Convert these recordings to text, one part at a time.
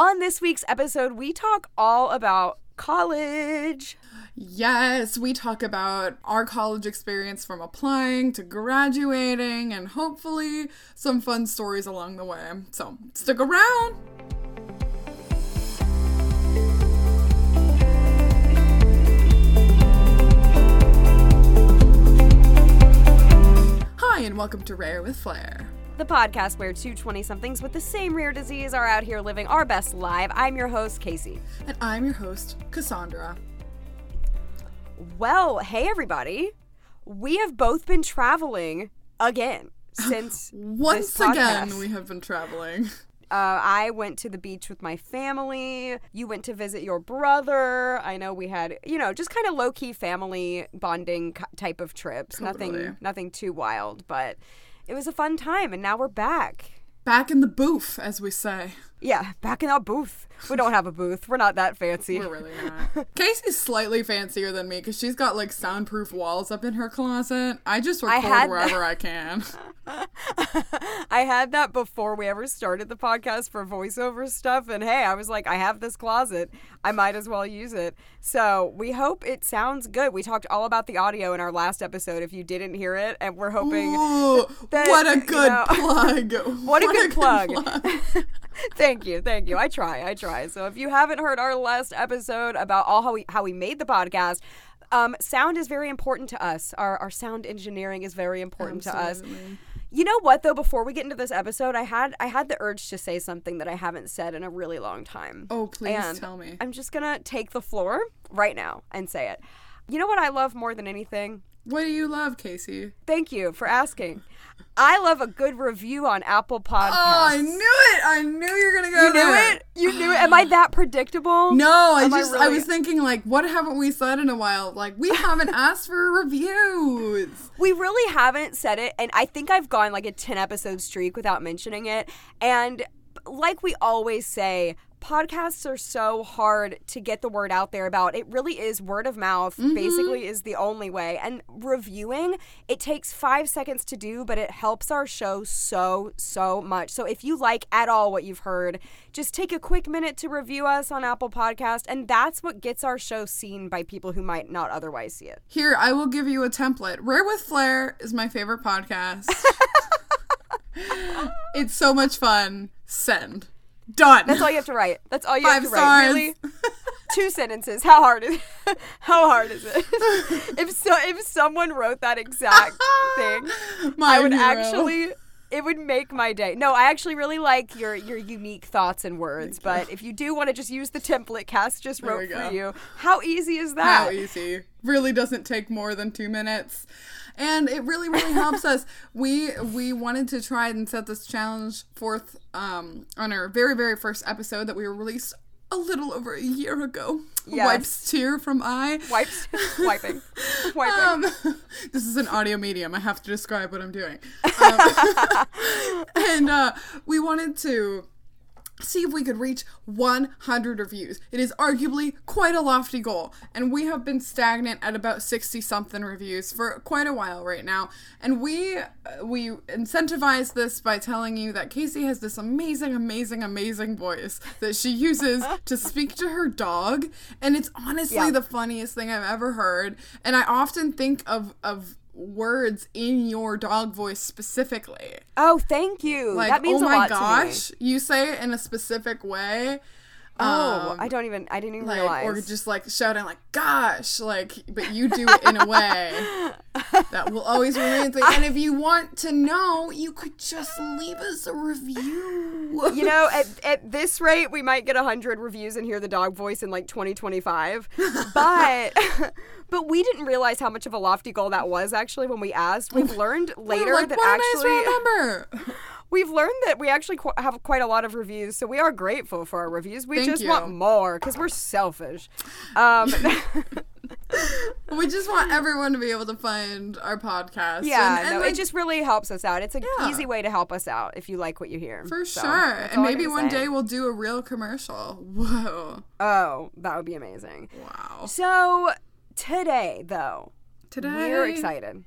On this week's episode, we talk all about college. Yes, we talk about our college experience from applying to graduating and hopefully some fun stories along the way. So stick around. Hi, and welcome to Rare with Flair. The podcast where two 20 somethings with the same rare disease are out here living our best life. I'm your host, Casey. And I'm your host, Cassandra. Well, hey, everybody. We have both been traveling again since Once again, we have been traveling. Uh, I went to the beach with my family. You went to visit your brother. I know we had, you know, just kind of low key family bonding type of trips. Totally. Nothing, nothing too wild, but it was a fun time. And now we're back. Back in the booth, as we say. Yeah, back in our booth. We don't have a booth. We're not that fancy. We're really not. Casey's slightly fancier than me because she's got like soundproof walls up in her closet. I just record had- wherever I can. I had that before we ever started the podcast for voiceover stuff. And hey, I was like, I have this closet. I might as well use it. So we hope it sounds good. We talked all about the audio in our last episode if you didn't hear it. And we're hoping. Ooh, that, what a you good know- plug! What a good plug. Thank you, thank you. I try, I try. So if you haven't heard our last episode about all how we how we made the podcast, um, sound is very important to us. Our our sound engineering is very important to us. You know what though? Before we get into this episode, I had I had the urge to say something that I haven't said in a really long time. Oh, please And tell me. I'm just gonna take the floor right now and say it. You know what I love more than anything? What do you love, Casey? Thank you for asking. I love a good review on Apple Podcasts. Oh, I knew it! I knew you were gonna go You knew there. it? You knew it? Am I that predictable? No, I Am just I, really- was thinking like, what haven't we said in a while? Like, we haven't asked for reviews. We really haven't said it, and I think I've gone like a 10 episode streak without mentioning it. And like we always say, podcasts are so hard to get the word out there about. It really is word of mouth, mm-hmm. basically, is the only way. And reviewing, it takes five seconds to do, but it helps our show so, so much. So if you like at all what you've heard, just take a quick minute to review us on Apple Podcast, and that's what gets our show seen by people who might not otherwise see it. Here, I will give you a template. Rare with Flair is my favorite podcast. it's so much fun. Send. Done. That's all you have to write. That's all you Five have to write. Really, two sentences. How hard is it? how hard is it? if so, if someone wrote that exact thing, My I would hero. actually. It would make my day. No, I actually really like your your unique thoughts and words. But if you do want to just use the template Cass just There wrote for you, how easy is that? How easy. Really doesn't take more than two minutes. And it really, really helps us. We we wanted to try and set this challenge forth um, on our very, very first episode that we released a little over a year ago. Yes. Wipes tear from eye. Wipes, wiping, wiping. Um, this is an audio medium. I have to describe what I'm doing. Um, and uh, we wanted to see if we could reach 100 reviews. It is arguably quite a lofty goal, and we have been stagnant at about 60 something reviews for quite a while right now. And we uh, we incentivize this by telling you that Casey has this amazing amazing amazing voice that she uses to speak to her dog, and it's honestly Yeah. the funniest thing I've ever heard. And I often think of of words in your dog voice specifically. oh, thank you. Like, that means oh a my lot to me. gosh, you say it in a specific way. Oh, um, I don't even. I didn't even like, realize. or just like shouting like "gosh," like, but you do it in a way that will always remain. The, and if you want to know, you could just leave us a review. you know, at, at this rate, we might get 100 reviews and hear the dog voice in like 2025. But but we didn't realize how much of a lofty goal that was actually when we asked. We've learned later like, that actually. We've learned that we actually qu- have quite a lot of reviews. So we are grateful for our reviews. We Thank just you. want more because we're selfish. Um, we just want everyone to be able to find our podcast. yeah, and, and, no, like, it just really helps us out. It's an Yeah. easy way to help us out if you like what you hear. for So, sure. And maybe one say. day we'll do a real commercial. Whoa! Oh, that would be amazing. Wow. So today, though, Today we're excited.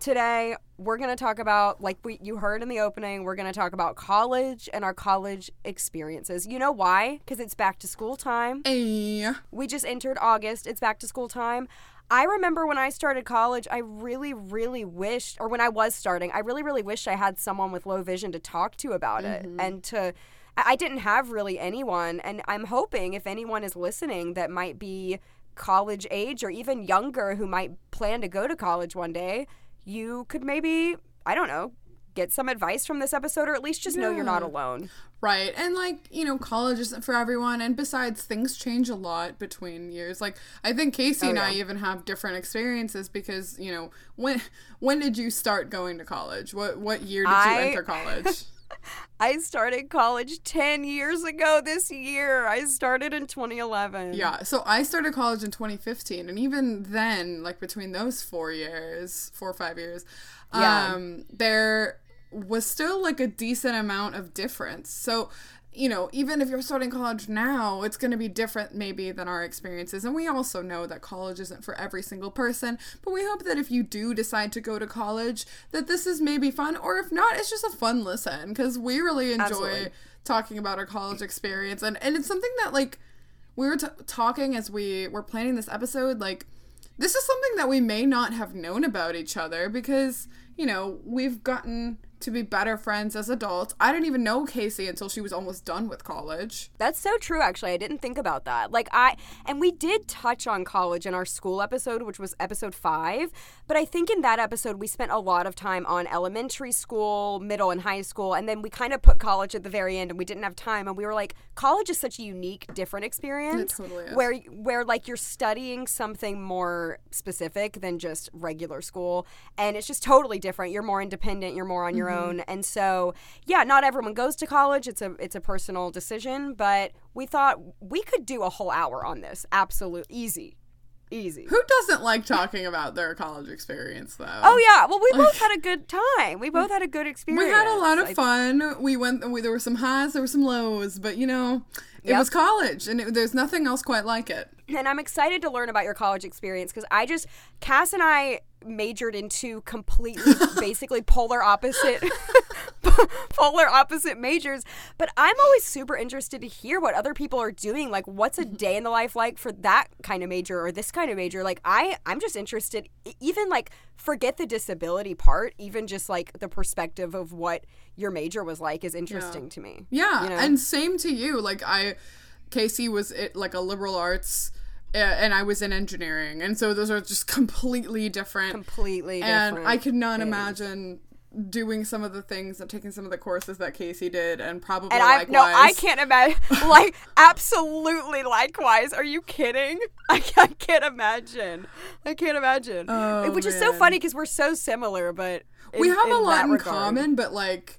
Today we're going to talk about like we you heard in the opening, we're going to talk about college and our college experiences. You know why? Cuz it's back to school time. Hey. We just entered August. It's back to school time. I remember when I started college, I really, really wished, or when I was starting, I really, really wished I had someone with low vision to talk to about it mm-hmm. and to. I didn't have really anyone, and I'm hoping if anyone is listening that might be college age or even younger who might plan to go to college one day, you could maybe, I don't know, get some advice from this episode or at least just know you're not alone. Right. And like, you know, college isn't for everyone. And besides, things change a lot between years. Like, I think Casey oh, and I even have different experiences because, you know, when when did you start going to college? What what year did I- you enter college? I started college 10 years ago this year. I started in 2011. yeah. So I started college in 2015. And even then, like between those four years, four or five years, Yeah. um, there was still like a decent amount of difference. So, you know, even if you're starting college now, it's going to be different maybe than our experiences. And we also know that college isn't for every single person, but we hope that if you do decide to go to college, that this is maybe fun or if not, it's just a fun listen cuz we really enjoy Absolutely. talking about our college experience and and it's something that like we were t- talking as we were planning this episode like this is something that we may not have known about each other because you know we've gotten to be better friends as adults i didn't even know casey until she was almost done with college That's so true, actually. I didn't think about that. Like, I, and we did touch on college in our school episode, which was episode five. But I think in that episode, we spent a lot of time on elementary school, middle, and high school. And then we kind of put college at the very end and we didn't have time. And we were like, college is such a unique, different experience. totally is. Where, where like, you're studying something more specific than just regular school. And it's just totally different. You're more independent, you're more on your own. Mm-hmm. And so, yeah, not everyone goes to college. It's a, it's a personal decision. But we thought we could do a whole hour on this. Absolute easy. Easy. who doesn't like talking about their college experience though Oh yeah, well we both had a good time. We both had a good experience. we had a lot of I- fun we went we, there were some highs there were some lows but you know it Yep. was college and it, there's nothing else quite like it and I'm excited to learn about your college experience because I just Cass and I majored in two completely basically polar opposite polar opposite majors. But I'm always super interested to hear what other people are doing. Like what's a mm-hmm. day in the life like for that kind of major or this kind of major? Like I I'm just interested even like forget the disability part even just like the perspective of what your major was like is interesting to me Yeah, you know? and same to you. Like I, Casey was it like a liberal arts, and I was in engineering, and so those are just completely different. completely different. and I could not things. imagine doing some of the things and taking some of the courses that Casey did, and probably And I likewise. no, I can't imagine. Like, absolutely likewise. Are you kidding? I can't, I can't imagine. I can't imagine. Oh, Which is so funny because we're so similar, but we in- have a lot in regard. common, but like.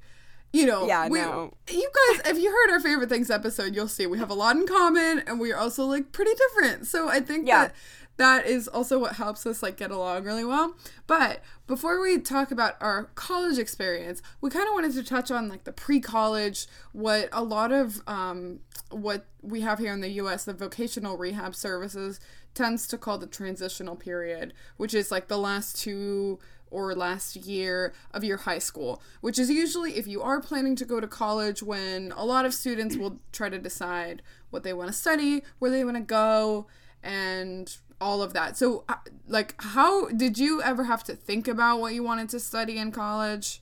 You know, Yeah, we, no. you guys, if you heard our favorite things episode, you'll see we have a lot in common, and we are also like pretty different. So I think Yeah. that that is also what helps us like get along really well. But before we talk about our college experience, we kind of wanted to touch on like the pre-college, what a lot of um, what we have here in the U.S. the vocational rehab services tends to call the transitional period, which is like the last two or last year of your high school, which is usually if you are planning to go to college when a lot of students will try to decide what they want to study, where they want to go, and all of that. So, uh, like, how did you ever have to think about what you wanted to study in college?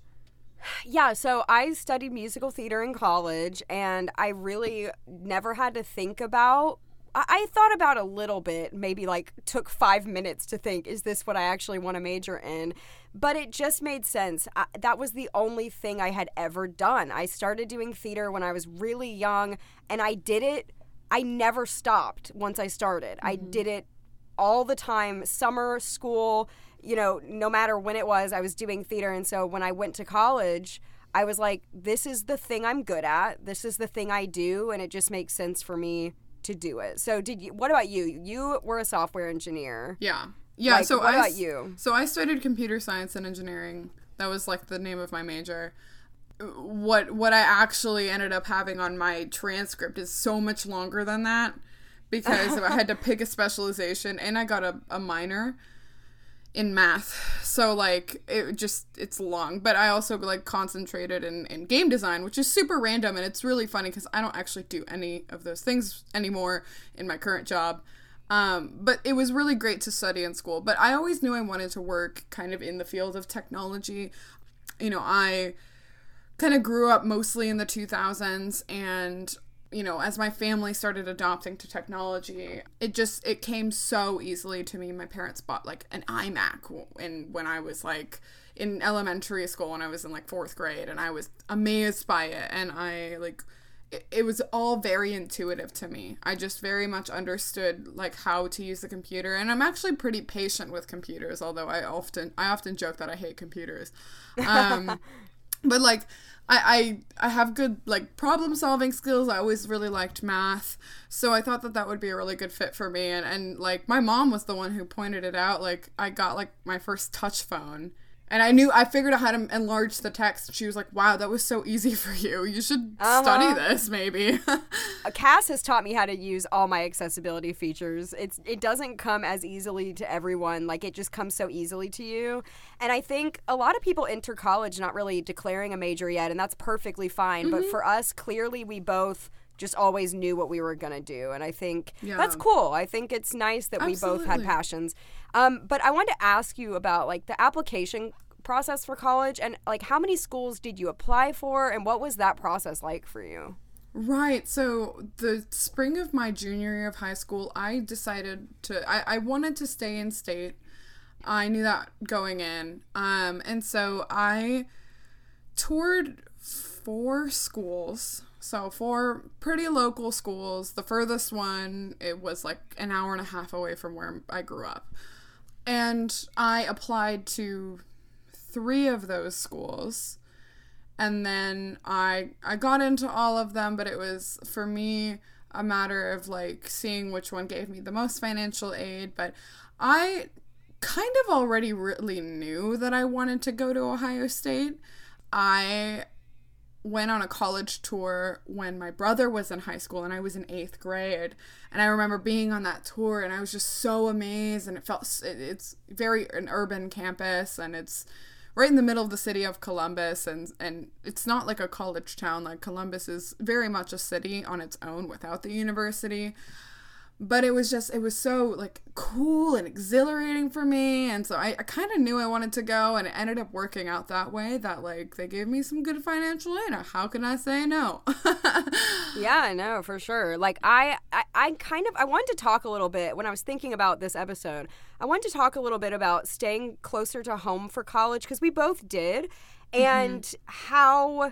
Yeah, so I studied musical theater in college, and I really never had to think about. I, I thought about a little bit, maybe like took five minutes to think, is this what I actually want to major in? But it just made sense. I, that was the only thing I had ever done. I started doing theater when I was really young, and I did it. I never stopped once I started. I mm-hmm. did it all the time summer school you know no matter when it was i was doing theater and so when i went to college i was like this is the thing i'm good at this is the thing i do and it just makes sense for me to do it so did you what about you you were a software engineer Yeah. Yeah, Like, so what I about you? So I studied computer science and engineering. That was like the name of my major. What what I actually ended up having on my transcript is so much longer than that because I had to pick a specialization and I got a, a minor in math. So like it just it's long, but I also like concentrated in in game design, which is super random and it's really funny cuz I don't actually do any of those things anymore in my current job. Um, but it was really great to study in school. But I always knew I wanted to work kind of in the field of technology. You know, I kind of grew up mostly in the 2000s and you know as my family started adopting to technology it just it came so easily to me. My parents bought like an imac and when i was like in elementary school when i was in like fourth grade and i was amazed by it. And i like it, it was all very intuitive to me. I just very much understood like how to use the computer and i'm actually pretty patient with computers although i often i often joke that i hate computers. Um but like I, I I have good like problem solving skills. I always really liked math, so I thought that that would be a really good fit for me. And and like my mom was the one who pointed it out. Like I got like my first touch phone, and I knew I figured out how to enlarge the text. She was like, "Wow, that was so easy for you. You should uh-huh. study this, maybe." Uh, Cass has taught me how to use all my accessibility features. It's it doesn't come as easily to everyone. Like it just comes so easily to you. And I think a lot of people enter college not really declaring a major yet, and that's perfectly fine. Mm-hmm. But for us, clearly, we both just always knew what we were going to do. And I think yeah. that's cool. I think it's nice that Absolutely. we both had passions. Um, but I wanted to ask you about like the application process for college and like how many schools did you apply for and what was that process like for you? Right. So the spring of my junior year of high school, I decided to I, I wanted to stay in state. I knew that going in. Um and so I toured four schools so four pretty local schools. The furthest one, it was like an hour and a half away from where I grew up. And I applied to three of those schools. And then I I got into all of them, but it was for me a matter of like seeing which one gave me the most financial aid, but I kind of already really knew that I wanted to go to Ohio State. I went on a college tour when my brother was in high school and I was in eighth grade. And I remember being on that tour and I was just so amazed. And it felt, it's very an urban campus and it's right in the middle of the city of Columbus. And, and it's not like a college town. Like Columbus is very much a city on its own without the university but it was just it was so like cool and exhilarating for me and so i, I kind of knew i wanted to go and it ended up working out that way that like they gave me some good financial aid how can i say no yeah i know for sure like I, I i kind of i wanted to talk a little bit when i was thinking about this episode i wanted to talk a little bit about staying closer to home for college because we both did mm-hmm. and mm-hmm. how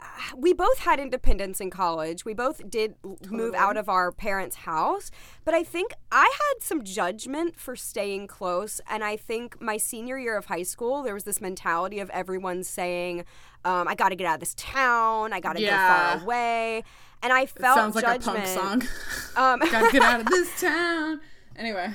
we both had independence in college. We both did totally. move out of our parents' house, but I think I had some judgment for staying close. And I think my senior year of high school, there was this mentality of everyone saying, um, "I got to get out of this town. I got to yeah. go far away." And I felt it sounds judgment. like a punk song. Um, got to get out of this town. Anyway,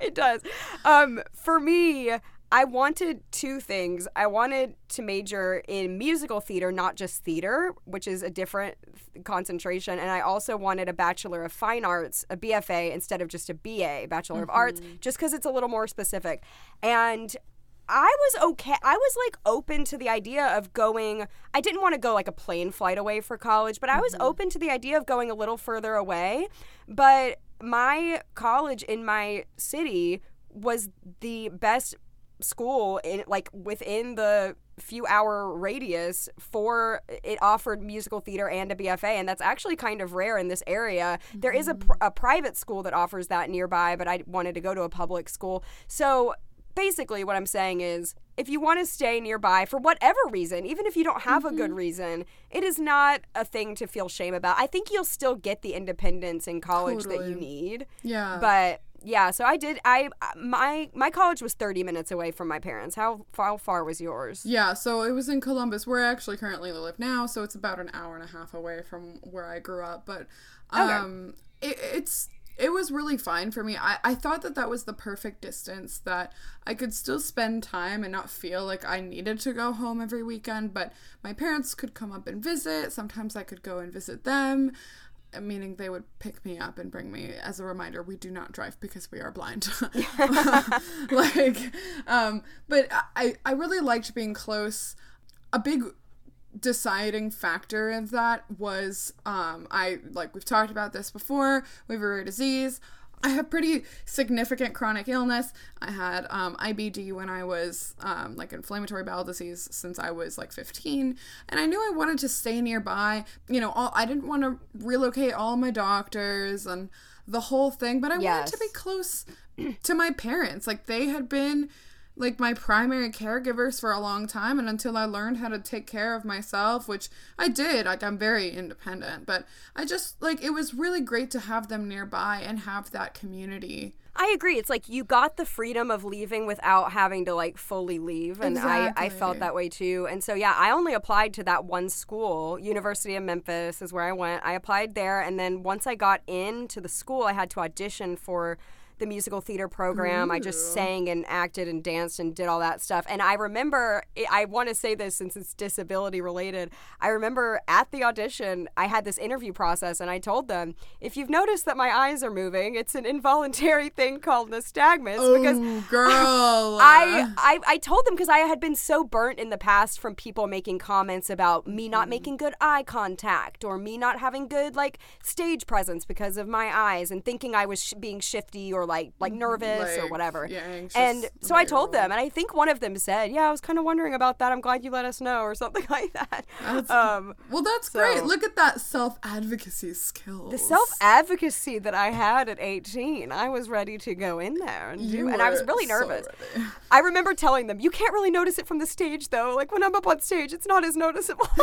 it does. Um, for me, I wanted two things. I wanted to major in musical theater, not just theater, which is a different concentration. And I also wanted a Bachelor of Fine Arts, a BFA, instead of just a BA, Bachelor mm-hmm. of Arts, mm-hmm. just because it's a little more specific. And I was okay. I was like open to the idea of going. I didn't want to go like a plane flight away for college, but I was mm-hmm. open to the idea of going a little further away. But my college in my city was the best school in like within the few hour radius for it offered musical theater and a BFA and that's actually kind of rare in this area. Mm-hmm. There is a, pr- a private school that offers that nearby, but I wanted to go to a public school. So basically what I'm saying is if you want to stay nearby for whatever reason, even if you don't have mm-hmm. a good mm-hmm. reason, it is not a thing to feel shame about. I think you'll still get the independence in college totally. that you need. Yeah. But yeah, so I did. I my my college was thirty minutes away from my parents. How how far was yours? Yeah, so it was in Columbus, where I actually currently live now. So it's about an hour and a half away from where I grew up. But um, okay. it, it's it was really fine for me. I, I thought that that was the perfect distance that I could still spend time and not feel like I needed to go home every weekend, but my parents could come up and visit. Sometimes I could go and visit them meaning they would pick me up and bring me. As a reminder we do not drive because we are blind. Like um but i i really liked being close. A big deciding factor of that was um i like we've talked about this before. We have a rare disease I have pretty significant chronic illness. I had um, IBD when I was um, like inflammatory bowel disease since I was like 15, and I knew I wanted to stay nearby. You know, all I didn't want to relocate all my doctors and the whole thing, but I Yes. wanted to be close to my parents. Like they had been like my primary caregivers for a long time and until I learned how to take care of myself, which I did, like I'm very independent, but I just like it was really great to have them nearby and have that community. I agree. It's like you got the freedom of leaving without having to like fully leave. And I, I felt that way too. And so, yeah, I only applied to that one school. University of Memphis is where I went. I applied there. And then once I got into the school, I had to audition for the musical theater program. I just sang and acted and danced and did all that stuff. And I remember, I want to say this since it's disability related. I remember at the audition, I had this interview process and I told them, if you've noticed that my eyes are moving, it's an involuntary thing called nystagmus because oh, girl. I, I I told them because I had been so burnt in the past from people making comments about me not mm. making good eye contact or me not having good like stage presence because of my eyes and thinking I was sh- being shifty or like like nervous or whatever. yeah, anxious and so I told them, and I think one of them said, "Yeah, I was kind of wondering about that. I'm glad you let us know," or something like that. That's- um, well, that's so- great. Look at that self advocacy skills. the self advocacy that I had at 18, I was ready to go in there and do, and I was really nervous. ready. I remember telling them, "You can't really notice it from the stage, though. Like when I'm up on stage, it's not as noticeable."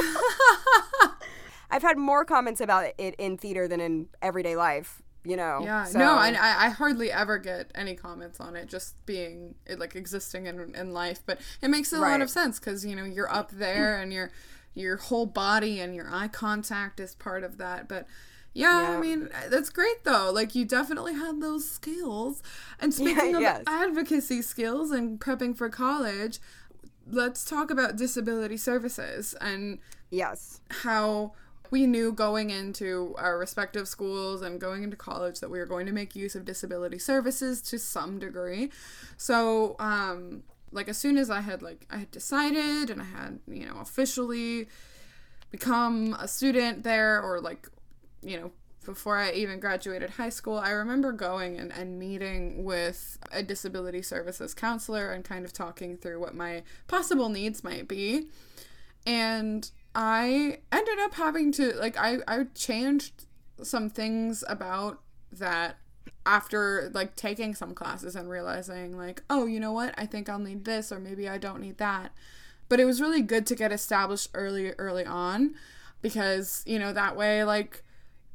I've had more comments about it in theater than in everyday life. You know. Yeah, so- no, I, I I hardly ever get any comments on it just being it, like existing in, in life, but it makes a lot of sense because you know you're up there and your your whole body and your eye contact is part of that. But yeah, Yeah. I mean uh, that's great though. Like you definitely had those skills. And speaking of yes. advocacy skills and prepping for college, let's talk about disability services and Yes. how we knew going into our respective schools and going into college that we were going to make use of disability services to some degree. So, um, like as soon as I had like I had decided and I had you know officially become a student there or like you know before I even graduated high school, I remember going and, and meeting with a disability services counselor and kind of talking through what my possible needs might be and I ended up having to like I I changed some things about that after like taking some classes and realizing like oh you know what? I think I'll need this or maybe I don't need that. But it was really good to get established early early on because you know that way like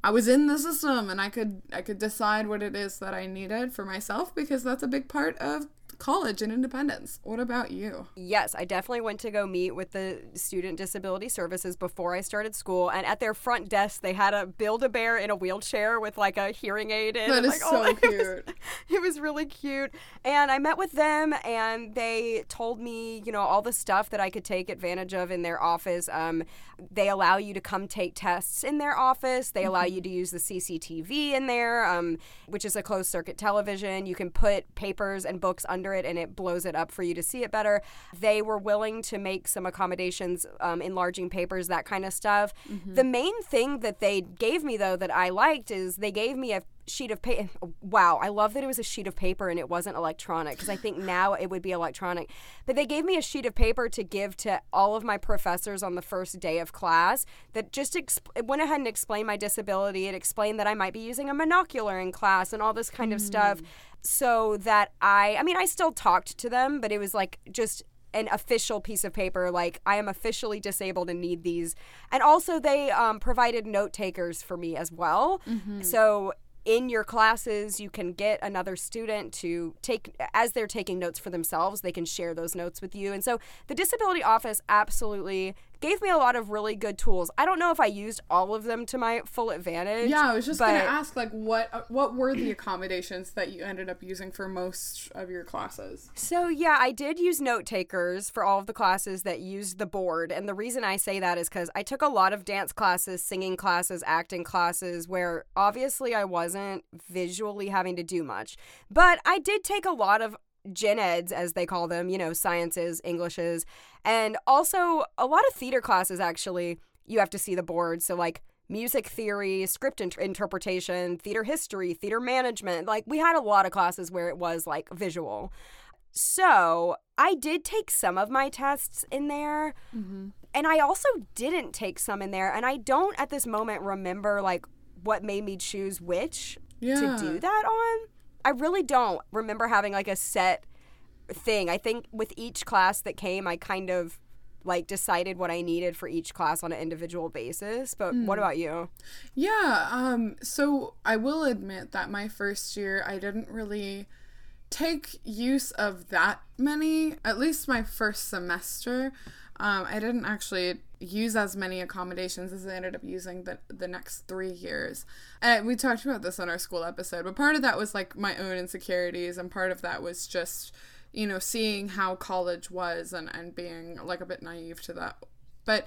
I was in the system and I could I could decide what it is that I needed for myself because that's a big part of college in independence. What about you? Yes, I definitely went to go meet with the Student Disability Services before I started school, and at their front desk they had a Build a Bear in a wheelchair with like a hearing aid in. That is like, so it was- cute. it was really cute. And I met with them and they told me, you know, all the stuff that I could take advantage of in their office. Um, they allow you to come take tests in their office. They allow you to use the CCTV in there, um, which is a closed circuit television. You can put papers and books under it and it blows it up for you to see it better. They were willing to make some accommodations, um, enlarging papers, that kind of stuff. The main thing that they gave me, though, that I liked is they gave me a sheet of paper. Wow, I love that it was a sheet of paper and it wasn't electronic because I think now it would be electronic. But they gave me a sheet of paper to give to all of my professors on the first day of class that just exp- went ahead and explained my disability. It explained that I might be using a monocular in class and all this kind of stuff so that I, I mean, I still talked to them, but it was like just an official piece of paper like i am officially disabled and need these. And also they um, provided note takers for me as well. So in your classes you can get another student to take as they're taking notes for themselves they can share those notes with you. And so the disability office absolutely gave me a lot of really good tools. I don't know if I used all of them to my full advantage. Yeah, I was just but- gonna ask, like, what uh, what were the accommodations that you ended up using for most of your classes? So, yeah, I did use note takers for all of the classes that used the board. And the reason I say that is because I took a lot of dance classes, singing classes, acting classes, where obviously I wasn't visually having to do much. But I did take a lot of gen eds, as they call them, you know, sciences, Englishes, and also a lot of theater classes, actually. You have to see the board. So, like, music theory, script int- interpretation, theater history, theater management. Like, we had a lot of classes where it was like visual. So I did take some of my tests in there. Mm-hmm. And I also didn't take some in there. And I don't at this moment remember like what made me choose which Yeah. to do that on. I really don't remember having like a set thing. I think with each class that came, I kind of like decided what I needed for each class on an individual basis. But what about you? Yeah, um, so I will admit that my first year I didn't really take use of that many, at least my first semester. Um, I didn't actually use as many accommodations as I ended up using the, the next three years. And we talked about this on our school episode, but part of that was like my own insecurities, and part of that was just, you know, seeing how college was and, and being like a bit naive to that. But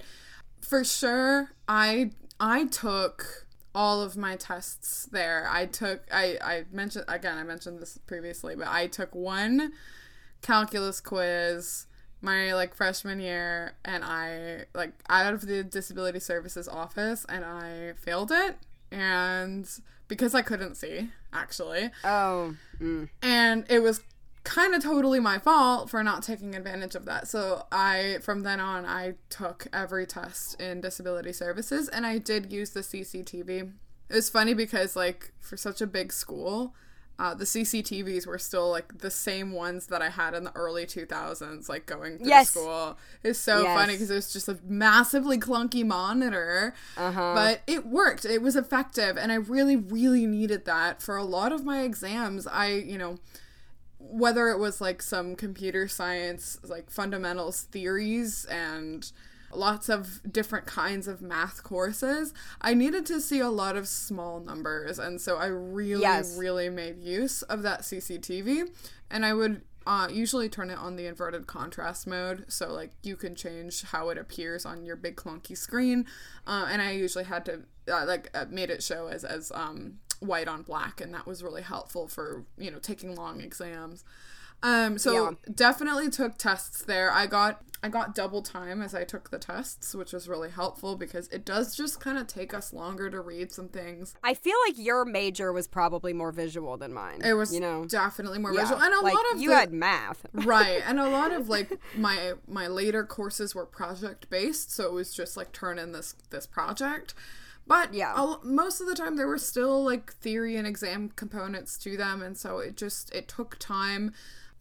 for sure i i took all of my tests there i took i i mentioned again i mentioned this previously but i took one calculus quiz my like freshman year and i like out of the disability services office and i failed it and because i couldn't see actually Oh, mm. and it was kind of totally my fault for not taking advantage of that. So I from then on I took every test in disability services and I did use the CCTV. It was funny because like for such a big school, uh, the CCTVs were still like the same ones that I had in the early 2000s, like going through Yes. school. It's so Yes. funny because it was just a massively clunky monitor, Uh-huh. but it worked. It was effective, and I really, really needed that for a lot of my exams. I, you know, whether it was like some computer science, like fundamentals theories and lots of different kinds of math courses, I needed to see a lot of small numbers. And so I really, Yes. really made use of that CCTV. And I would uh, usually turn it on the inverted contrast mode. So, like, you can change how it appears on your big clunky screen. Uh, and I usually had to, uh, like, uh, made it show as, as, um, white on black and that was really helpful for you know taking long exams um so Yeah. definitely took tests there i got i got double time as i took the tests which was really helpful because it does just kind of take us longer to read some things I feel like your major was probably more visual than mine. it was you know, definitely more Yeah. visual and a like, lot of you the, had math. right and a lot of like my my later courses were project based so it was just like turn in this this project but Yeah. most of the time there were still like theory and exam components to them and so it just it took time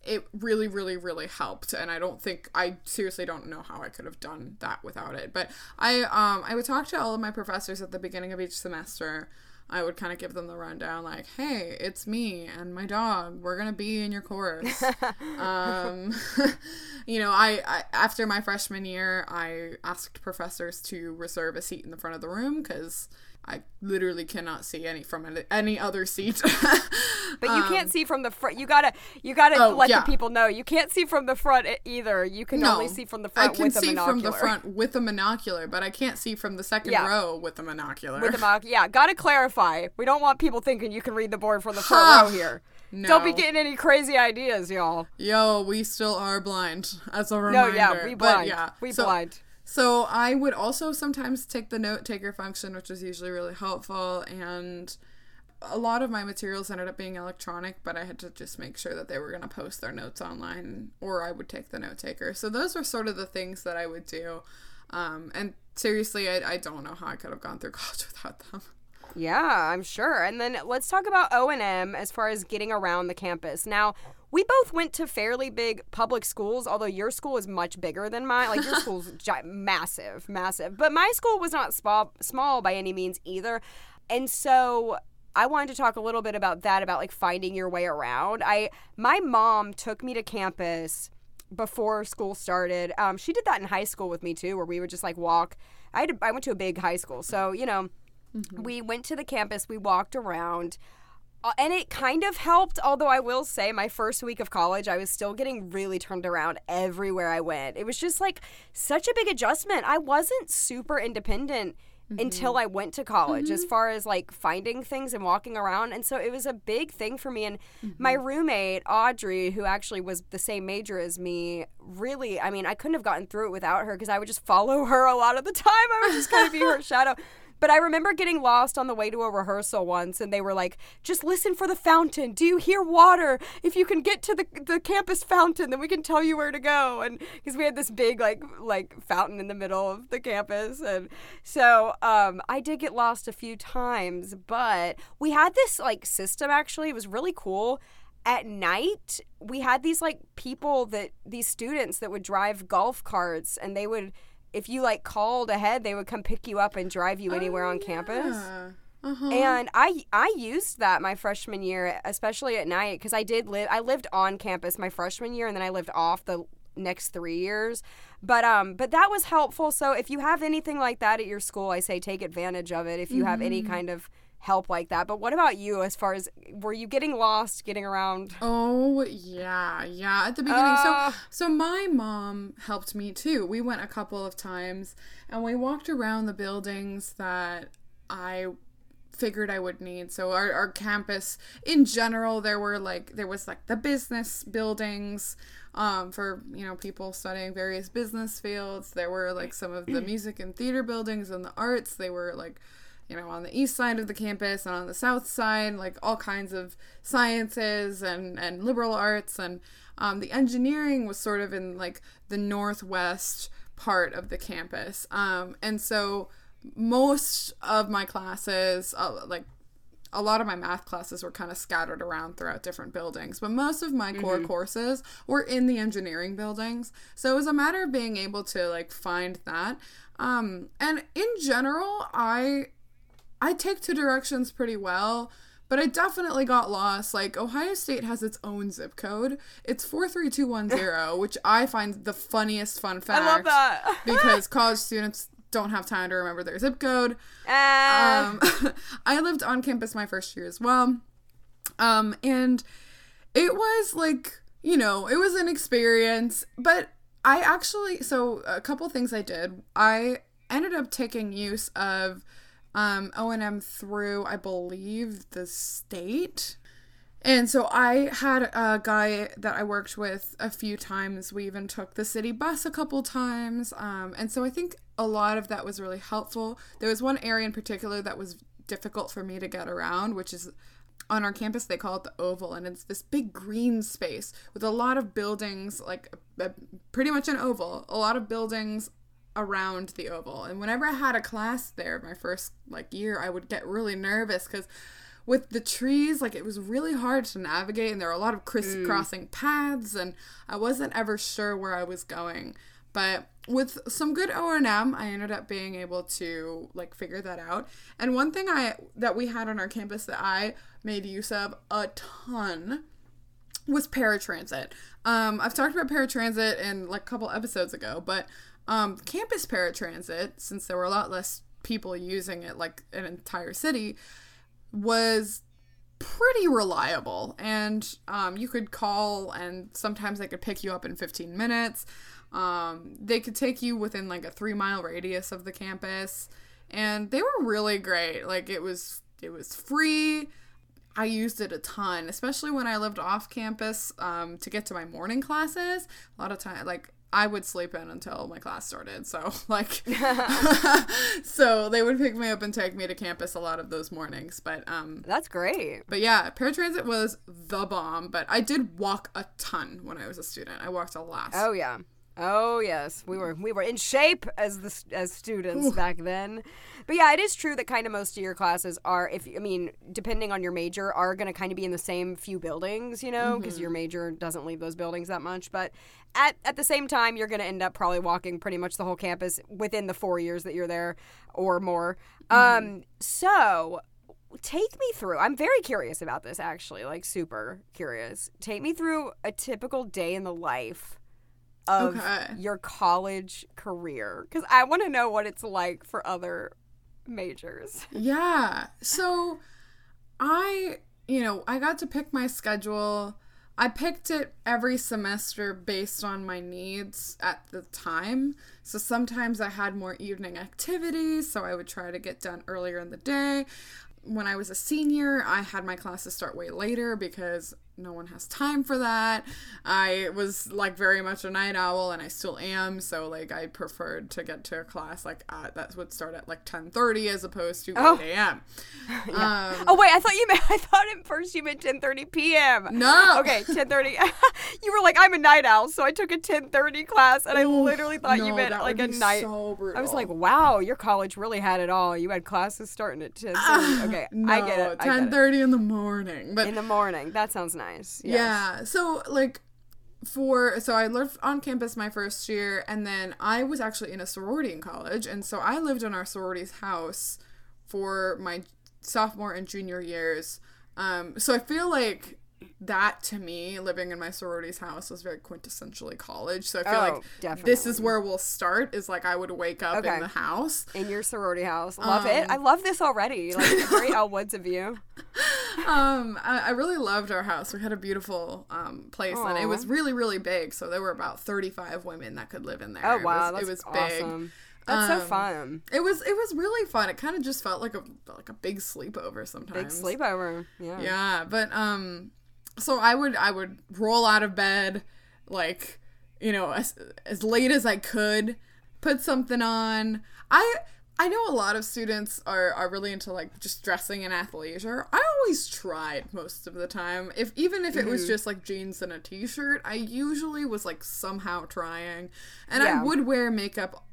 it really really really helped and i don't think i seriously don't know how i could have done that without it but i um i would talk to all of my professors at the beginning of each semester I would kind of give them the rundown, like, "Hey, it's me and my dog. We're gonna be in your course." um, you know, I, I after my freshman year, I asked professors to reserve a seat in the front of the room because I literally cannot see any from any, other seat. But you can't see from the front. You gotta, you gotta Um, Oh, let yeah. the people know. You can't see from the front either. You can only see from the front I can with a see monocular. from the front with a monocular, but I can't see from the second Yeah. row with a monocular. With a monoc- yeah, gotta clarify. We don't want people thinking you can read the board from the front row here. no. Don't be getting any crazy ideas, y'all. Yo, we still are blind. As a reminder. No, yeah, we But blind. yeah, we so- blind. So I would also sometimes take the note taker function, which was usually really helpful, and a lot of my materials ended up being electronic, but I had to just make sure that they were going to post their notes online, or I would take the note taker. So those were sort of the things that I would do. Um, and seriously, I, I don't know how I could have gone through college without them. Yeah, I'm sure. And then let's talk about O&M as far as getting around the campus. Now, we both went to fairly big public schools, although your school is much bigger than mine. Like your school's gi- massive, massive. But my school was not small, small by any means either. And so I wanted to talk a little bit about that about like finding your way around. I my mom took me to campus before school started. Um, she did that in high school with me too, where we would just like walk. I had I went to a big high school, so you know, Mm-hmm. we went to the campus. We walked around. Uh, and it kind of helped, although I will say my first week of college, I was still getting really turned around everywhere I went. It was just like such a big adjustment. I wasn't super independent until mm-hmm. I went to college as mm-hmm. far as like finding things and walking around. And so it was a big thing for me. And my roommate, Audrey, who actually was the same major as me, really, I mean, I couldn't have gotten through it without her because I would just follow her a lot of the time. I would just kind of be her shadow. But I remember getting lost on the way to a rehearsal once, and they were like, "Just listen for the fountain. Do you hear water? If you can get to the the campus fountain, then we can tell you where to go." And because we had this big like like fountain in the middle of the campus, and so um, I did get lost a few times. But we had this like system actually. It was really cool at night we had these like people that these students that would drive golf carts and they would if you like called ahead they would come pick you up and drive you anywhere on campus Uh-huh. and I I used that my freshman year, especially at night, because I did live. I lived on campus my freshman year, and then I lived off the next three years. But um, but that was helpful. So if you have anything like that at your school, I say take advantage of it. If you have any kind of help like that. But what about you? As far as were you getting lost, getting around? Oh yeah, yeah. At the beginning, Uh. so so my mom helped me too. We went a couple of times, and we walked around the buildings that I figured I would need. So our, our campus in general, there were like there was like the business buildings um, for you know people studying various business fields. There were like some of the music and theater buildings and the arts. They were like you know on the east side of the campus and on the south side like all kinds of sciences and and liberal arts and um, the engineering was sort of in like the northwest part of the campus um, and so most of my classes uh, like a lot of my math classes were kind of scattered around throughout different buildings, but most of my core courses were in the engineering buildings. So it was a matter of being able to like find that. Um, and in general, I I take two directions pretty well, but I definitely got lost. Like Ohio State has its own zip code. It's 43210, which I find the funniest fun fact. I love that. because college students don't have time to remember their zip code. Ah. Um, I lived on campus my first year as well. Um, and it was like, you know, it was an experience, but I actually, so a couple things I did. I ended up taking use of um, O&M through, I believe, the state. And so I had a guy that I worked with a few times. We even took the city bus a couple times. Um, and so I think a lot of that was really helpful. There was one area in particular that was difficult for me to get around, which is on our campus, they call it the Oval. And it's this big green space with a lot of buildings, like a, pretty much an oval, a lot of buildings around the oval. And whenever i had a class there my first like year i would get really nervous because with the trees like it was really hard to navigate and there were a lot of crisscrossing paths and i wasn't ever sure where i was going. But with some good o&m i ended up being able to like figure that out. And one thing i that we had on our campus that i made use of a ton was paratransit. Um, I've talked about paratransit in like a couple episodes ago, but um, campus paratransit, since there were a lot less people using it, like an entire city, was pretty reliable. And um, you could call, and sometimes they could pick you up in 15 minutes. Um, they could take you within like a three mile radius of the campus, and they were really great. Like it was, it was free. I used it a ton, especially when I lived off campus um, to get to my morning classes. A lot of time, like I would sleep in until my class started. So like, so they would pick me up and take me to campus a lot of those mornings. But um, That's great. but yeah, paratransit was the bomb. But I did walk a ton when I was a student. I walked a lot. Oh yeah. Oh yes, we were we were in shape as the as students back then. But yeah, it is true that kind of most of your classes are if I mean, depending on your major are going to kind of be in the same few buildings, you know, because your major doesn't leave those buildings that much, but at at the same time you're going to end up probably walking pretty much the whole campus within the 4 years that you're there or more. Um so take me through. I'm very curious about this actually, like super curious. Take me through a typical day in the life of Okay. your college career because I want to know what it's like for other majors. Yeah. So I, you know, I got to pick my schedule. I picked it every semester based on my needs at the time. So sometimes I had more evening activities, so I would try to get done earlier in the day. When I was a senior, I had my classes start way later because no one has time for that. I was like very much a night owl and I still am, so like I preferred to get to a class like uh, that would start at like 10:30 as opposed to Oh. 8 a.m. Um, Oh wait, I thought you meant I thought at first you meant 10:30 p.m. no. Okay, 10:30. you were like I'm a night owl, so I took a 10:30 class and I literally thought you meant like a night So. I was like, "Wow, your college really had it all. You had classes starting at 10:30." Okay, no, I get it. I get it. 10:30 in the morning. But In the morning. That sounds nice. Yes. Yeah. So like for so I lived on campus my first year and then I was actually in a sorority in college and so I lived in our sorority's house for my sophomore and junior years. Um so I feel like that to me living in my sorority's house was very quintessentially college. So I feel Oh, like definitely. this is where we'll start is like I would wake up Okay. in the house. In your sorority house. Love it. Um, I love this already. Like very Elle Woods of you. um I, I really loved our house we had a beautiful um place and it was really really big so there were about 35 women that could live in there Oh wow, It was, that's it was big awesome. That's so Um, fun. it was it was really fun it kind of just felt like a like a big sleepover sometimes. Big sleepover. Yeah. yeah but um so i would i would roll out of bed like you know as, as late as i could put something on i i know a lot of students are are really into like just dressing in athleisure i always tried most of the time if even if it Mm-hmm. was just like jeans and a t-shirt i usually was like somehow trying and Yeah. i would wear makeup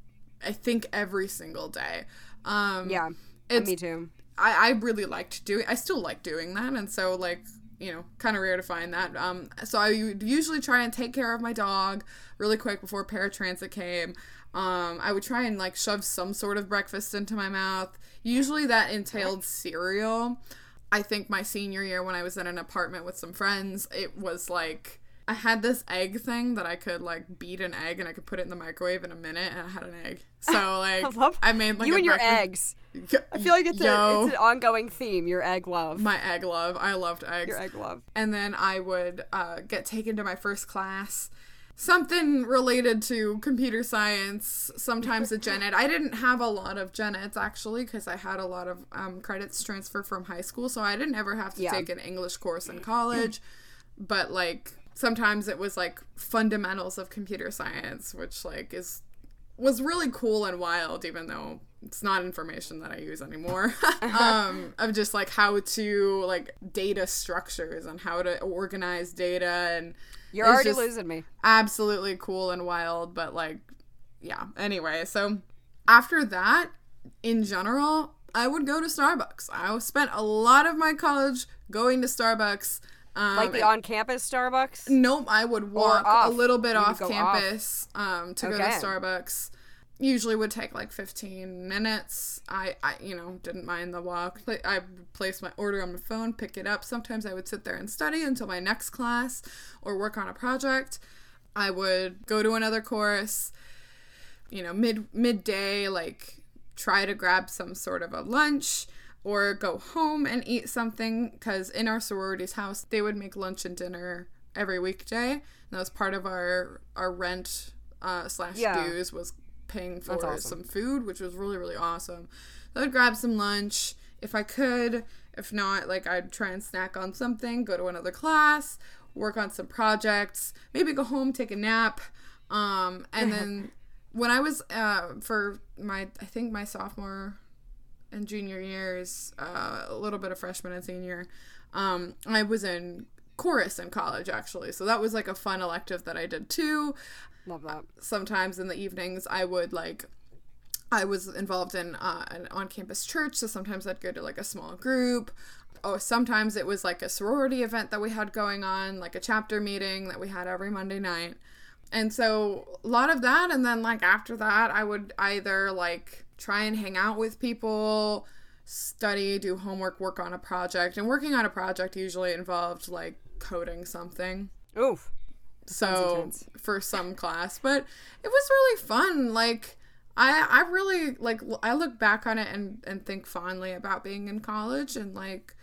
i think every single day um Yeah. It's- me too. I, I really liked doing I still like doing that and so like you know kind of rare to find that um so I would usually try and take care of my dog really quick before paratransit came um I would try and like shove some sort of breakfast into my mouth usually that entailed cereal I think my senior year when I was in an apartment with some friends it was like I had this egg thing that I could like beat an egg and I could put it in the microwave in a minute and I had an egg. So like I love I made like you and your eggs. I feel like it's, Yo. a, it's an ongoing theme. Your egg love. my egg love. I loved eggs. your egg love. And then I would uh, get taken to my first class. Something related to computer science, sometimes a gen ed. I didn't have a lot of gen eds actually because I had a lot of um, credits transfer from high school, so I didn't ever have to Yeah. take an English course in college. but like sometimes it was like fundamentals of computer science, which like is was really cool and wild, even though it's not information that I use anymore. um, of just like how to like data structures and how to organize data and You're already losing me. absolutely cool and wild, but like yeah. Anyway, so after that, in general, I would go to Starbucks. I spent a lot of my college going to Starbucks. Um, Like the on-campus Starbucks. Nope, I would walk a little bit You off go off. campus um, to go to Starbucks. Usually would take like 15 minutes. I, I you know, didn't mind the walk. I place my order on my phone, pick it up. Sometimes I would sit there and study until my next class or work on a project. I would go to another course, you know, mid midday, like try to grab some sort of a lunch or go home and eat something because in our sorority's house they would make lunch and dinner every weekday and that was part of our our rent uh, slash Yeah. dues was paying for awesome. some food which was really really awesome. So i'd grab some lunch. If i could if not like i'd try and snack on something go to another class work on some projects maybe go home take a nap. Um, and then when I was uh, for my I think my sophomore and junior years, uh, a little bit of freshman and senior, um, I was in chorus in college actually. So that was like a fun elective that I did too. Love that. Sometimes in the evenings I would like I was involved in uh, an on-campus church, so sometimes I'd go to like a small group. Oh, sometimes it was like a sorority event that we had going on, like a chapter meeting that we had every Monday night. And so a lot of that and then like after that I would either like try and hang out with people, study, do homework, work on a project. And working on a project usually involved like coding something. Oof. So for some class, but it was really fun. Like I I really like I look back on it and and think fondly about being in college and like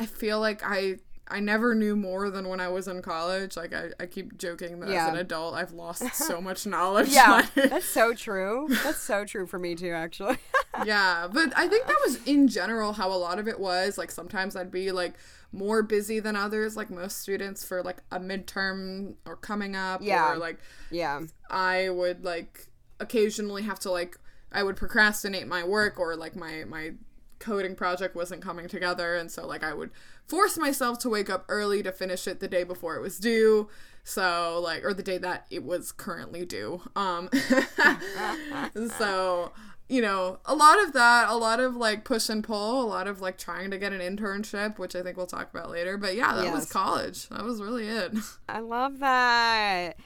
I feel like I I never knew more than when I was in college. Like I, I keep joking that Yeah. as an adult I've lost so much knowledge. Yeah, Like- that's so true. That's so true for me too, actually. yeah, but I think that was in general how a lot of it was. Like sometimes I'd be like more busy than others, like most students for like a midterm or coming up. Yeah. Or like yeah. I would like occasionally have to like I would procrastinate my work or like my my coding project wasn't coming together and so like I would force myself to wake up early to finish it the day before it was due. So like or the day that it was currently due. Um so you know, a lot of that, a lot of like push and pull, a lot of like trying to get an internship, which I think we'll talk about later. But yeah, that was college. That was really it. I love that.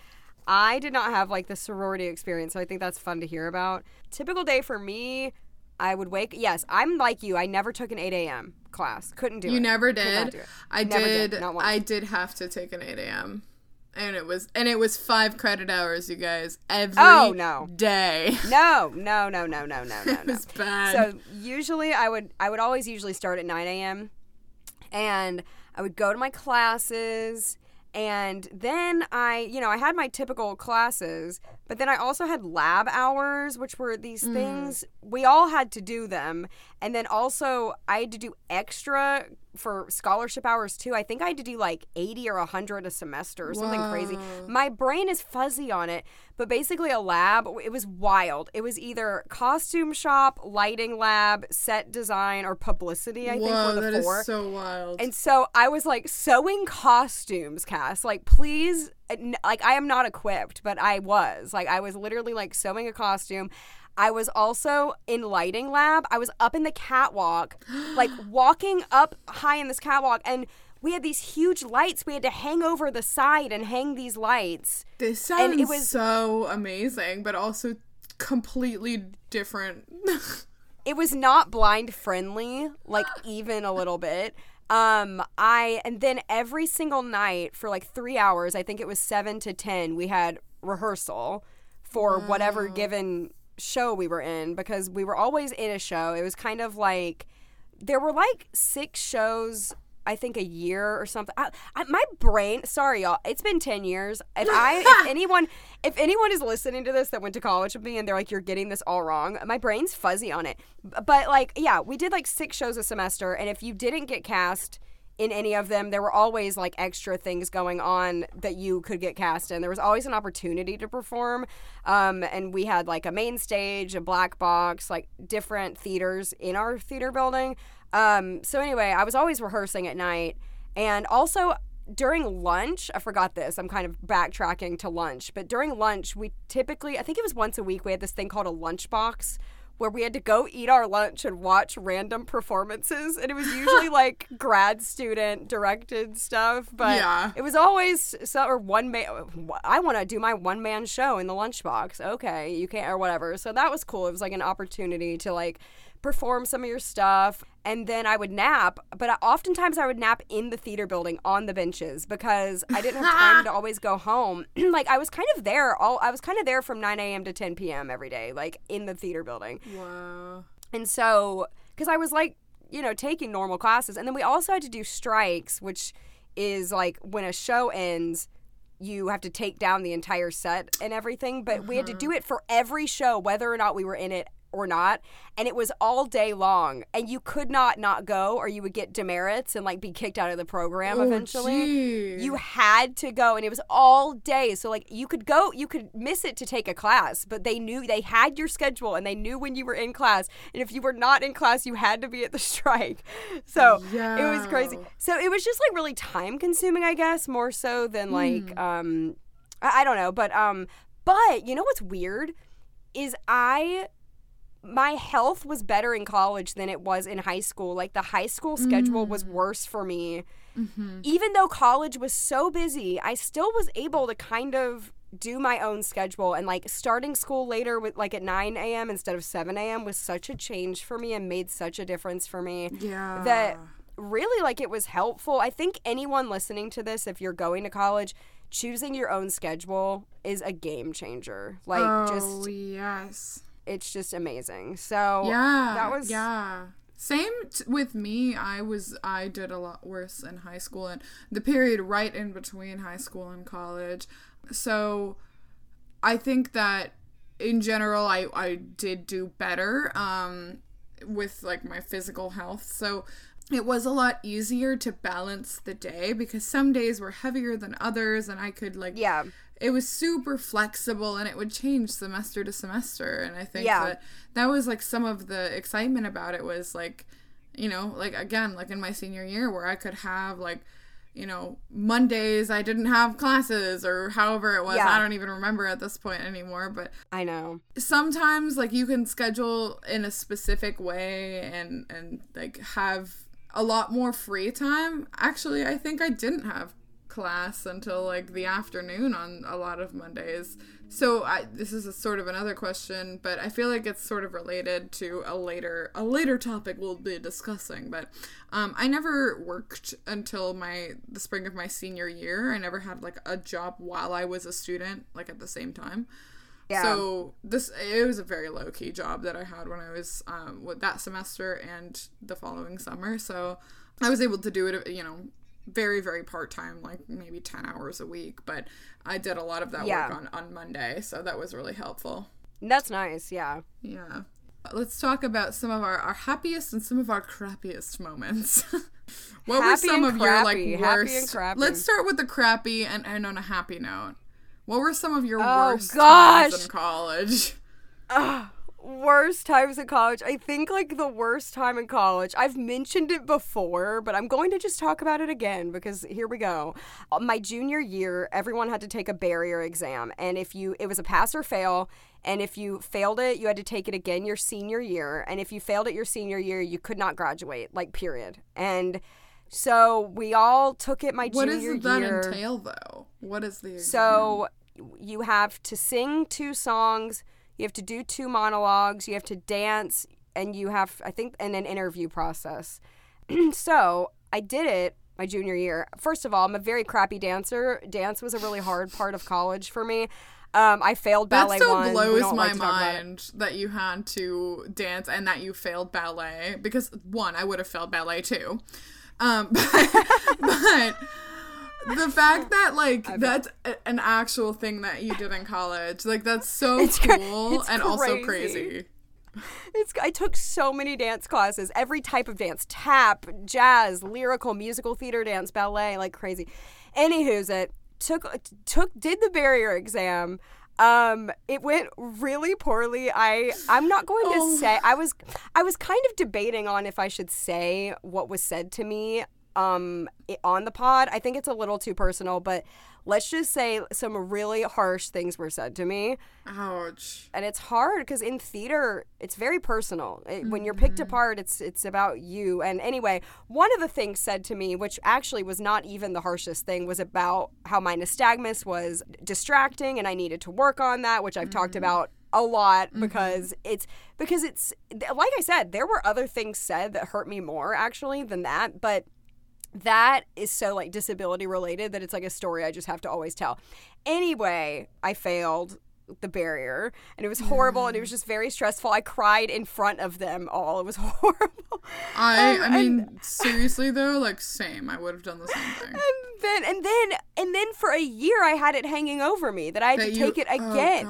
I did not have like the sorority experience, so I think that's fun to hear about. Typical day for me, I would wake. Yes, I'm like you. I never took an 8 a.m. class. Couldn't do it. You never Could not did. do it. I Never did. did. I did have to take an eight a.m. and it was and it was five credit hours, you guys, every Oh, no. day. No, no, no, no, no, no, no, It no. was bad. So usually I would I would always usually start at 9 a.m. and I would go to my classes and then I you know I had my typical classes but then I also had lab hours which were these Mm. things we all had to do them and then also I had to do extra for scholarship hours too I think I had to do like 80 or 100 a semester or something crazy. My brain is fuzzy on it but basically a lab it was wild. It was either costume shop lighting lab set design or publicity i think Whoa, were that the is four. so wild. and so i was like sewing costumes cass. Like please like i am not equipped but i was. Like i was literally like sewing a costume I was also in lighting lab. I was up in the catwalk, like walking up high in this catwalk, and we had these huge lights. We had to hang over the side and hang these lights. this sounds and it was- so amazing, but also completely different. it was not blind friendly like even a little bit um i and then every single night for like three hours i think it was seven to ten we had rehearsal for whatever given show we were in because we were always in a show it was kind of like there were like six shows I think a year or something. I, I, my brain, sorry y'all, it's been ten years. If I, if anyone, if anyone is listening to this that went to college with me and they're like, you're getting this all wrong, my brain's fuzzy on it. But like, yeah, we did like six shows a semester, and if you didn't get cast in any of them, there were always like extra things going on that you could get cast in. There was always an opportunity to perform, um, and we had like a main stage, a black box, like different theaters in our theater building. Um, so anyway, I was always rehearsing at night, and also during lunch, I forgot this. I'm kind of backtracking to lunch, but during lunch, we typically, I think it was once a week, we had this thing called a lunch box where we had to go eat our lunch and watch random performances. And it was usually like grad student directed stuff, but Yeah. it was always so, or one man. I want to do my one man show in the lunchbox. Okay, you can't, or whatever. So that was cool. It was like an opportunity to like perform some of your stuff and then I would nap but I, oftentimes I would nap in the theater building on the benches because I didn't have time to always go home like I was kind of there all I was kind of there from 9 a.m. to 10 p.m. every day like in the theater building wow. and so, because I was like, you know, taking normal classes. And then we also had to do strikes, which is like when a show ends, you have to take down the entire set and everything. But we had to do uh-huh. it for every show, whether or not we were in it or not. And it was all day long. And you could not not go or you would get demerits and like be kicked out of the program Oh, eventually. gee. You had to go and it was all day. So like you could go, you could miss it to take a class, but they knew they had your schedule and they knew when you were in class. And if you were not in class, you had to be at the strike. So yeah. it was crazy. So it was just like really time consuming, I guess, more so than like um I, I don't know, but um but you know what's weird is I my health was better in college than it was in high school. Like the high school schedule was mm. worse for me. Mm-hmm. Even though college was so busy, I still was able to kind of do my own schedule and like starting school later with like at 9 a.m. instead of 7 a.m. was such a change for me and made such a difference for me Yeah. that really like it was helpful. I think anyone listening to this, if you're going to college, choosing your own schedule is a game changer. Like oh just yes. It's just amazing. So Yeah. that was yeah. Same t- with me. I was I did a lot worse in high school and the period right in between high school and college. So I think that in general I I did do better um with like my physical health. So it was a lot easier to balance the day because some days were heavier than others and I could like yeah. It was super flexible and it would change semester to semester and i think Yeah. that that was like some of the excitement about it was like you know like again like in my senior year where i could have like you know mondays i didn't have classes or however it was Yeah. i don't even remember at this point anymore but I know. sometimes like you can schedule in a specific way and and like have a lot more free time actually i think i didn't have class until like the afternoon on a lot of mondays so i this is a sort of another question but i feel like it's sort of related to a later a later topic we'll be discussing but um i never worked until my the spring of my senior year i never had like a job while i was a student like at the same time Yeah. so this it was a very low key job that I had when I was um with that semester and the following summer. So I was able to do it, you know, very very part time, like maybe ten hours a week. But I did a lot of that Yeah. work on on Monday, so that was really helpful. That's nice. Yeah. Yeah. Let's talk about some of our, our happiest and some of our crappiest moments. what were some and of your like crappy. Happy and worst? Let's start with the crappy and end on a happy note. What were some of your Oh, worst gosh. times in college? Worst times in college. I think like the worst time in college. I've mentioned it before, but I'm going to just talk about it again because here we go. Uh, My junior year, everyone had to take a barrier exam, and if you it was a pass or fail, and if you failed it, you had to take it again your senior year, and if you failed it your senior year, you could not graduate, like period. And so we all took it my What does junior that year. entail, though? What is the So you have to sing two songs, you have to do two monologues, you have to dance, and you have, I think, and an interview process. so I did it my junior year. First of all, I'm a very crappy dancer. Dance was a really hard part of college for me. Um, I failed that ballet still one. Blows my like to talk about it. mind that you had to dance and that you failed ballet because one, I would have failed ballet too. Um, but, but the fact that like that's a- an actual thing that you did in college, like that's so It's cra- cool it's and also crazy. crazy. It's, I took so many dance classes, every type of dance tap, jazz, lyrical, musical theater dance, ballet, like crazy. Anywho's it took took did the barrier exam. Um, it went really poorly. I I'm not going to Oh. say I was I was kind of debating on if I should say what was said to me um on the pod. I think it's a little too personal, but let's just say some really harsh things were said to me. Ouch. and it's hard because in theater it's very personal. It- when you're picked mm-hmm. apart it's it's about you. And anyway one of the things said to me which actually was not even the harshest thing was about how my nystagmus was distracting and i needed to work on that which i've talked mm-hmm. about a lot mm-hmm. because it's because it's like i said there were other things said that hurt me more actually than that. But that is so like disability related that it's like a story I just have to always tell. Anyway, I failed the barrier and it was horrible and it was just very stressful. I cried in front of them all. It was horrible. I I mean seriously though, like same. I would have done the same thing. and then and then and then for a year I had it hanging over me that I had That to you- take it oh, again.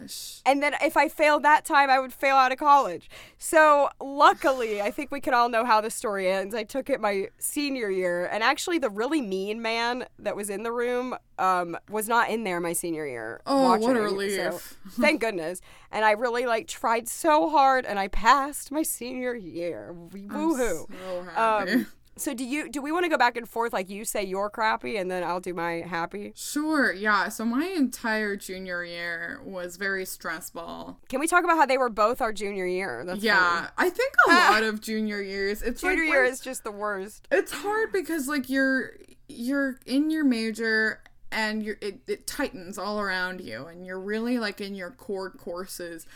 Gosh. And then if I failed that time, I would fail out of college. So luckily, I think we can all know how the story ends. I took it my senior year, and actually, the really mean man that was in the room um, was not in there my senior year. Oh, what a relief. So, thank goodness. And I really like tried so hard, and I passed my senior year. Woohoo! So happy. Um, so do you? Do we want to go back and forth? Like you say you're crappy, and then I'll do my happy. Sure, yeah. So my entire junior year was very stressful. Can we talk about how they were both our junior year? That's. Yeah, I think a lot of junior years. It's Junior like year is just the worst. it's hard because like you're you're in your major and you're it, it tightens all around you and you're really like in your core courses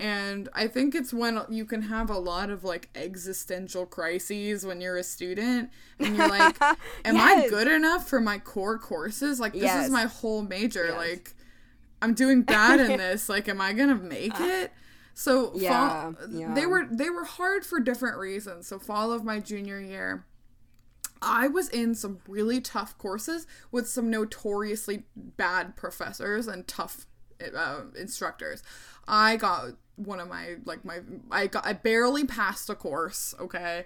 And I think it's when you can have a lot of like existential crises when you're a student and you're like, am I good enough for my core courses? Like, this Yes. is my whole major. Yes. Like, I'm doing bad in this. Like, am I gonna make it? So Yeah, fall, yeah. they were they were hard for different reasons. So fall of my junior year, I was in some really tough courses with some notoriously bad professors and tough uh, instructors. I got one of my like my I got I barely passed a course, okay?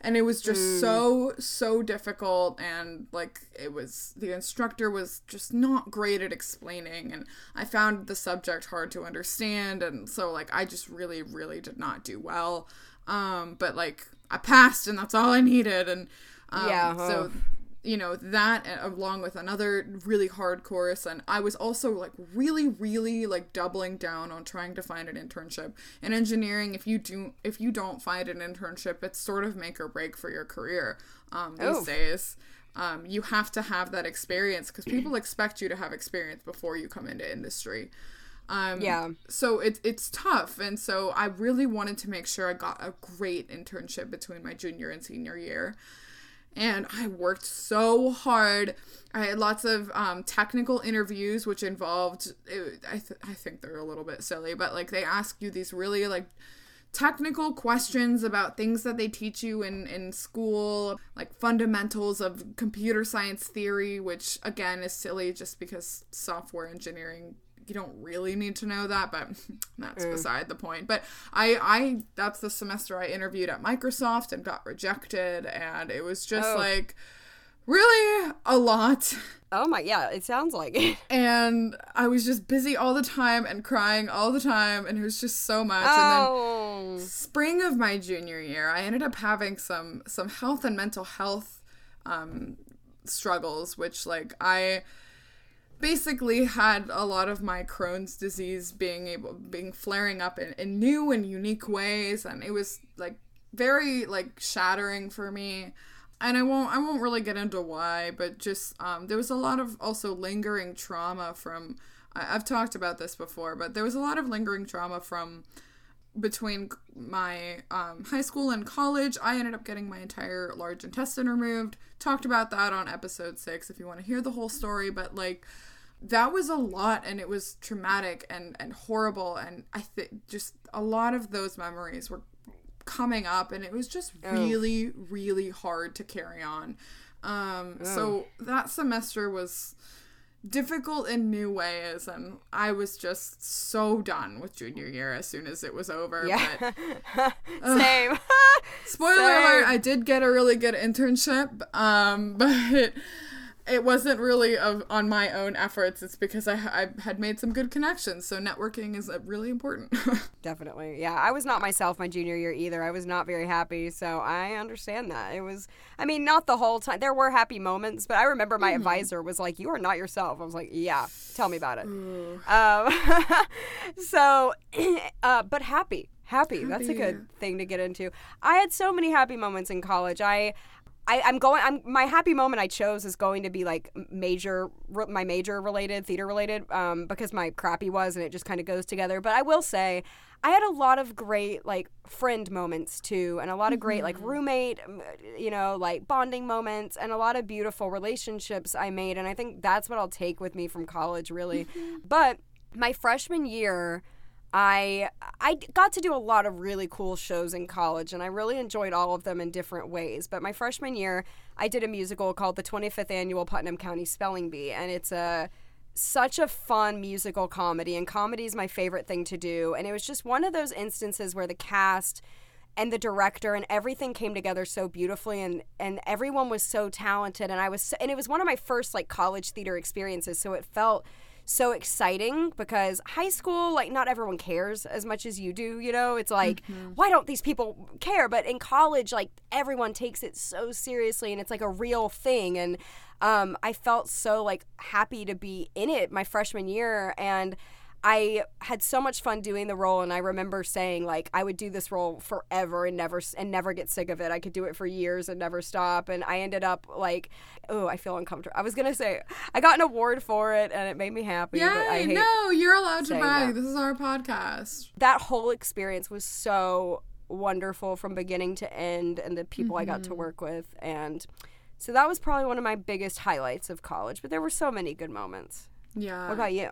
And it was just so so difficult and like it was the instructor was just not great at explaining and I found the subject hard to understand and so like I just really really did not do well. Um but like I passed and that's all I needed and um, Yeah, so oh. You know that along with another really hard course. And i was also like really really like doubling down on trying to find an internship. In engineering if you do if you don't find an internship it's sort of make or break for your career um, these Oof. days. Um, you have to have that experience because people expect you to have experience before you come into industry. Um, Yeah. so it, it's tough. And so i really wanted to make sure i got a great internship between my junior and senior year and I worked so hard. I had lots of um, technical interviews, which involved. It, I th- I think they're a little bit silly, but like they ask you these really like technical questions about things that they teach you in in school, like fundamentals of computer science theory, which again is silly just because software engineering you don't really need to know that, but that's beside the point. But I, I, that's the semester I interviewed at Microsoft and got rejected, and it was just Oh. like really a lot. Oh my, yeah, it sounds like it. And I was just busy all the time and crying all the time, and it was just so much. And then Oh, spring of my junior year, I ended up having some some health and mental health um, struggles, which like I basically had a lot of my Crohn's disease being able being flaring up in, in new and unique ways, and it was like very like shattering for me. And I won't I won't really get into why, but just um, there was a lot of also lingering trauma from. I, I've talked about this before, but there was a lot of lingering trauma from between my um, high school and college, I ended up getting my entire large intestine removed. Talked about that on episode six if you want to hear the whole story, but like that was a lot and it was traumatic and, and horrible. And I think just a lot of those memories were coming up and it was just really, really hard to carry on. Um, so that semester was difficult in new ways and I was just so done with junior year as soon as it was over. But yeah. Same. Spoiler Same. alert, I did get a really good internship, um, but it wasn't really of, on my own efforts. It's because I, I had made some good connections. So networking is uh, really important. Definitely. Yeah, I was not myself my junior year either. I was not very happy, so I understand that. It was I mean, not the whole time. There were happy moments, but I remember my advisor was like, "You are not yourself." I was like, "Yeah, tell me about it." Um, so uh, but happy. Happy. That's a good thing to get into. I had so many happy moments in college. I I, I'm going. I'm my happy moment I chose is going to be like major, re- my major related, theater related, um, because my crappy was, and it just kind of goes together. But I will say, I had a lot of great like friend moments too, and a lot of great like roommate, um, you know, like bonding moments, and a lot of beautiful relationships I made. And I think that's what I'll take with me from college, really. But my freshman year. I I got to do a lot of really cool shows in college and I really enjoyed all of them in different ways. But my freshman year, I did a musical called the 25th Annual Putnam County Spelling Bee and it's a such a fun musical comedy and comedy is my favorite thing to do and it was just one of those instances where the cast and the director and everything came together so beautifully and and everyone was so talented and I was so, and it was one of my first like college theater experiences so it felt so exciting because high school like not everyone cares as much as you do you know? It's like why don't these people care? But in college like everyone takes it so seriously and it's like a real thing. And um, i felt so like happy to be in it my freshman year. And I had so much fun doing the role, and I remember saying like I would do this role forever and never and never get sick of it. I could do it for years and never stop. And I ended up like, oh, I feel uncomfortable. I was gonna say I got an award for it, and it made me happy. Yay! No, you're allowed to brag. This is our podcast. that whole experience was so wonderful from beginning to end and the people I got Mm-hmm. to work with and so that was probably one of my biggest highlights of college but there were so many good moments Yeah. what about you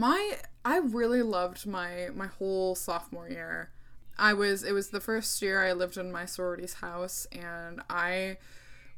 My I really loved my my whole sophomore year. I was it was the first year I lived in my sorority's house and I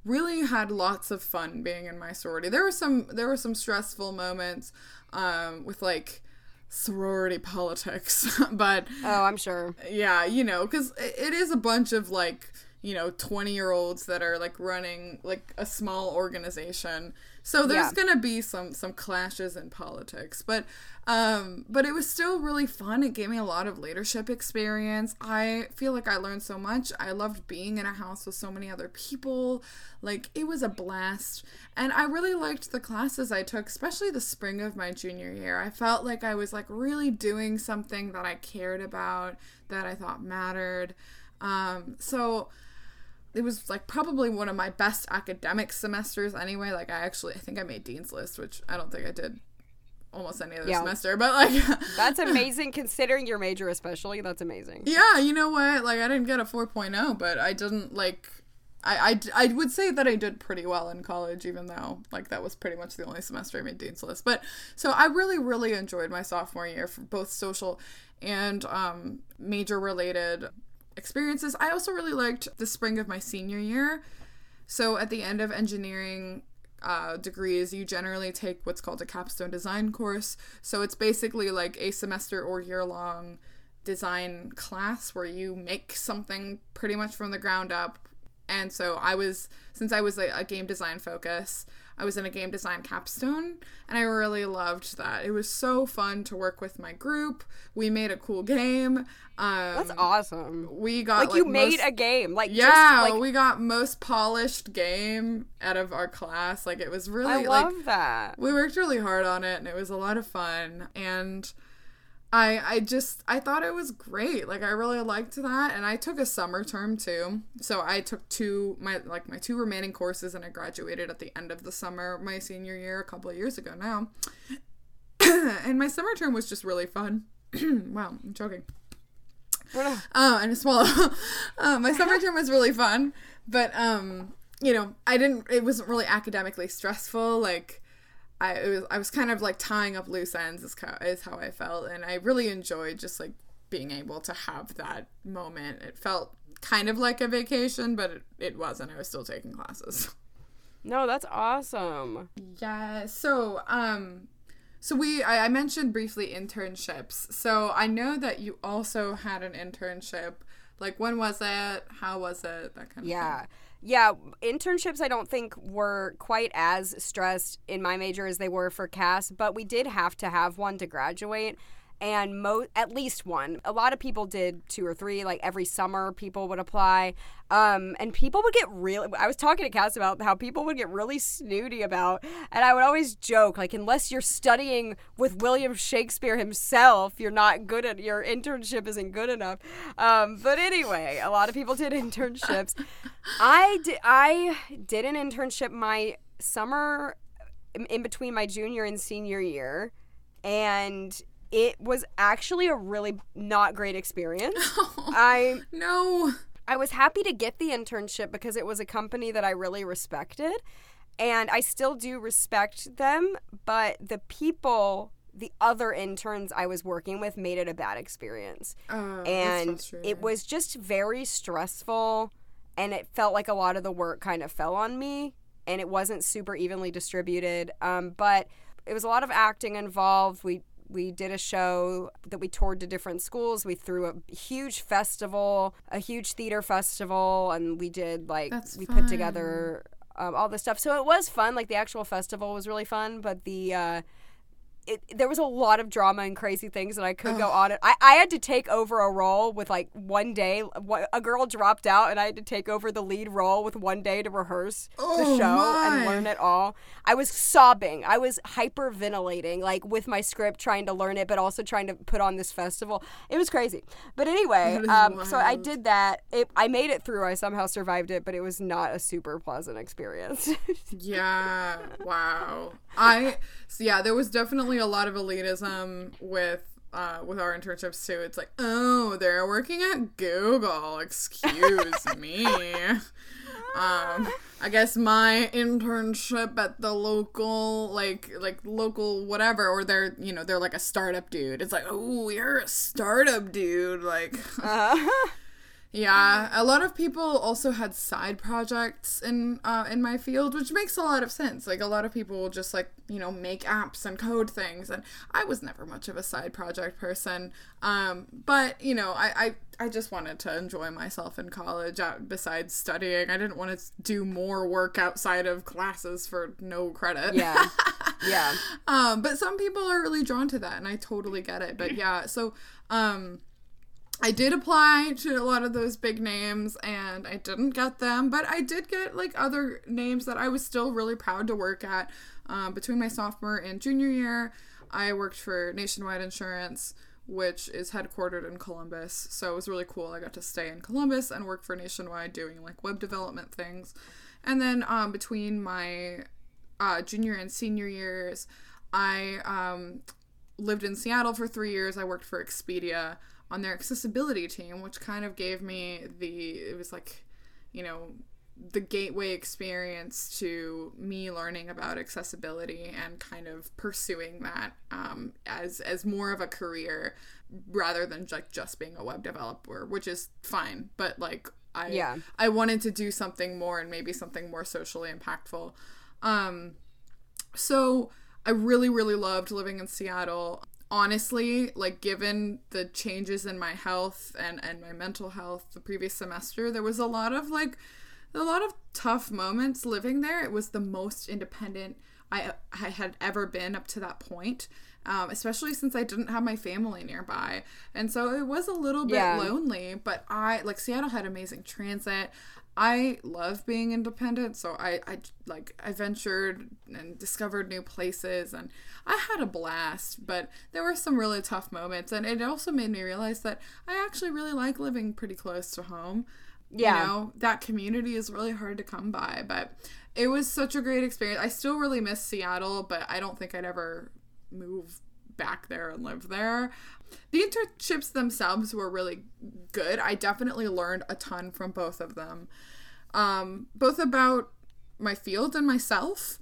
really had lots of fun being in my sorority. There were some there were some stressful moments um with like sorority politics, but oh i'm sure yeah, you know, cuz it is a bunch of like you know 20 year olds that are like running like a small organization so there's Yeah. gonna be some some clashes in politics but um but it was still really fun. It gave me a lot of leadership experience. I feel like i learned so much. I loved being in a house with so many other people. Like it was a blast. And i really liked the classes i took especially the spring of my junior year. I felt like i was like really doing something that i cared about that i thought mattered. Um so it was like probably one of my best academic semesters anyway. Like I actually I think I made dean's list, which I don't think I did almost any other Yeah. semester, but like that's amazing considering your major especially that's amazing yeah, you know what? Like I didn't get a 4.0, but I didn't like I, I, I would say that I did pretty well in college, even though like that was pretty much the only semester I made dean's list. But so I really really enjoyed my sophomore year for both social and um, major related experiences. I also really liked the spring of my senior year. So at the end of engineering uh, degrees, you generally take what's called a capstone design course. So it's basically like a semester or year long design class where you make something pretty much from the ground up. And so I was, since I was a, a game design focus, I was in a game design capstone and I really loved that. It was so fun to work with my group. We made a cool game. Um, that's awesome we got like, you made a game like yeah, just, like we got most polished game out of our class. Like it was really i love like that we worked really hard on it and it was a lot of fun and I I just I thought it was great. Like I really liked that and I took a summer term too. So I took two my like my two remaining courses and I graduated at the end of the summer my senior year a couple of years ago now. and my summer term was just really fun. wow, I'm choking. Oh, and a swallow. um, my summer term was really fun, but um, you know, I didn't. It wasn't really academically stressful. Like, I it was. I was kind of like tying up loose ends. Is how, is how I felt, and I really enjoyed just like being able to have that moment. It felt kind of like a vacation, but it, it wasn't. I was still taking classes. no that's awesome Yeah. So, um, so we I, I mentioned briefly internships. So I know that you also had an internship. Like when was it? How was it? That kind of Yeah. Yeah, internships I don't think were quite as stressed in my major as they were for Cass, but we did have to have one to graduate and mo- at least one. A lot of people did two or three like every summer people would apply. Um, and people would get really I was talking to Cass about how people would get really snooty about and I would always joke like unless you're studying with William Shakespeare himself, you're not good at your internship isn't good enough. Um, but anyway, a lot of people did internships. I did, I did an internship my summer in- in between my junior and senior year and it was actually a really not great experience. I No. I was happy to get the internship because it was a company that I really respected and I still do respect them, but the people the other interns I was working with made it a bad experience Uh, and it was just very stressful and it felt like a lot of the work kind of fell on me and it wasn't super evenly distributed um, but it was a lot of acting involved we we did a show that we toured to different schools. We threw a huge festival a huge theater festival and we did like That's we fun. put together um, all this stuff. So it was fun. Like the actual festival was really fun but the uh, it, there was a lot of drama and crazy things that I could go on. I, I had to take over a role with like one day. A girl dropped out, and I had to take over the lead role with one day to rehearse the Oh, show my. and learn it all. I was sobbing. I was hyperventilating, like with my script, trying to learn it, but also trying to put on this festival. It was crazy. But anyway, um, so I did that. It, I made it through. I somehow survived it, but it was not a super pleasant experience. Yeah. Wow. I so yeah, there was definitely a lot of elitism with uh, with our internships too. It's like, oh, they're working at Google. Excuse me. Um, I guess my internship at the local, like, like local whatever, or they're, you know, they're like a startup dude. It's like, oh, you're a startup dude. Like, Uh, yeah, a lot of people also had side projects in uh, in my field, which makes a lot of sense. Like a lot of people will just like you know make apps and code things, and I was never much of a side project person. Um, but you know, I, I I just wanted to enjoy myself in college. Uh, besides studying, I didn't want to do more work outside of classes for no credit. yeah, yeah. Um, but some people are really drawn to that, and I totally get it. But yeah, so um, I did apply to a lot of those big names, and I didn't get them. But I did get like other names that I was still really proud to work at. Um, between my sophomore and junior year, I worked for Nationwide Insurance. Which is headquartered in Columbus. So it was really cool. I got to stay in Columbus and work for Nationwide doing like web development things. And then um, between my uh, junior and senior years, I um, lived in Seattle for three years. I worked for Expedia on their accessibility team, which kind of gave me the, it was like, you know, the gateway experience to me learning about accessibility and kind of pursuing that um, as as more of a career rather than like just being a web developer, which is fine. But like I Yeah. I wanted to do something more and maybe something more socially impactful. Um, so I really, really loved living in Seattle. Honestly, like given the changes in my health and, and my mental health the previous semester, there was a lot of like a lot of tough moments living there. It was the most independent I, I had ever been up to that point. Um, especially since I didn't have my family nearby. And so it was a little bit Yeah. lonely, but I like Seattle had amazing transit. I love being independent, so I, I like I ventured and discovered new places and I had a blast, but there were some really tough moments and it also made me realize that I actually really like living pretty close to home. Yeah. You know, that community is really hard to come by, but it was such a great experience. I still really miss Seattle, but I don't think I'd ever move back there and live there. The internships themselves were really good. I definitely learned a ton from both of them, um, both about my field and myself.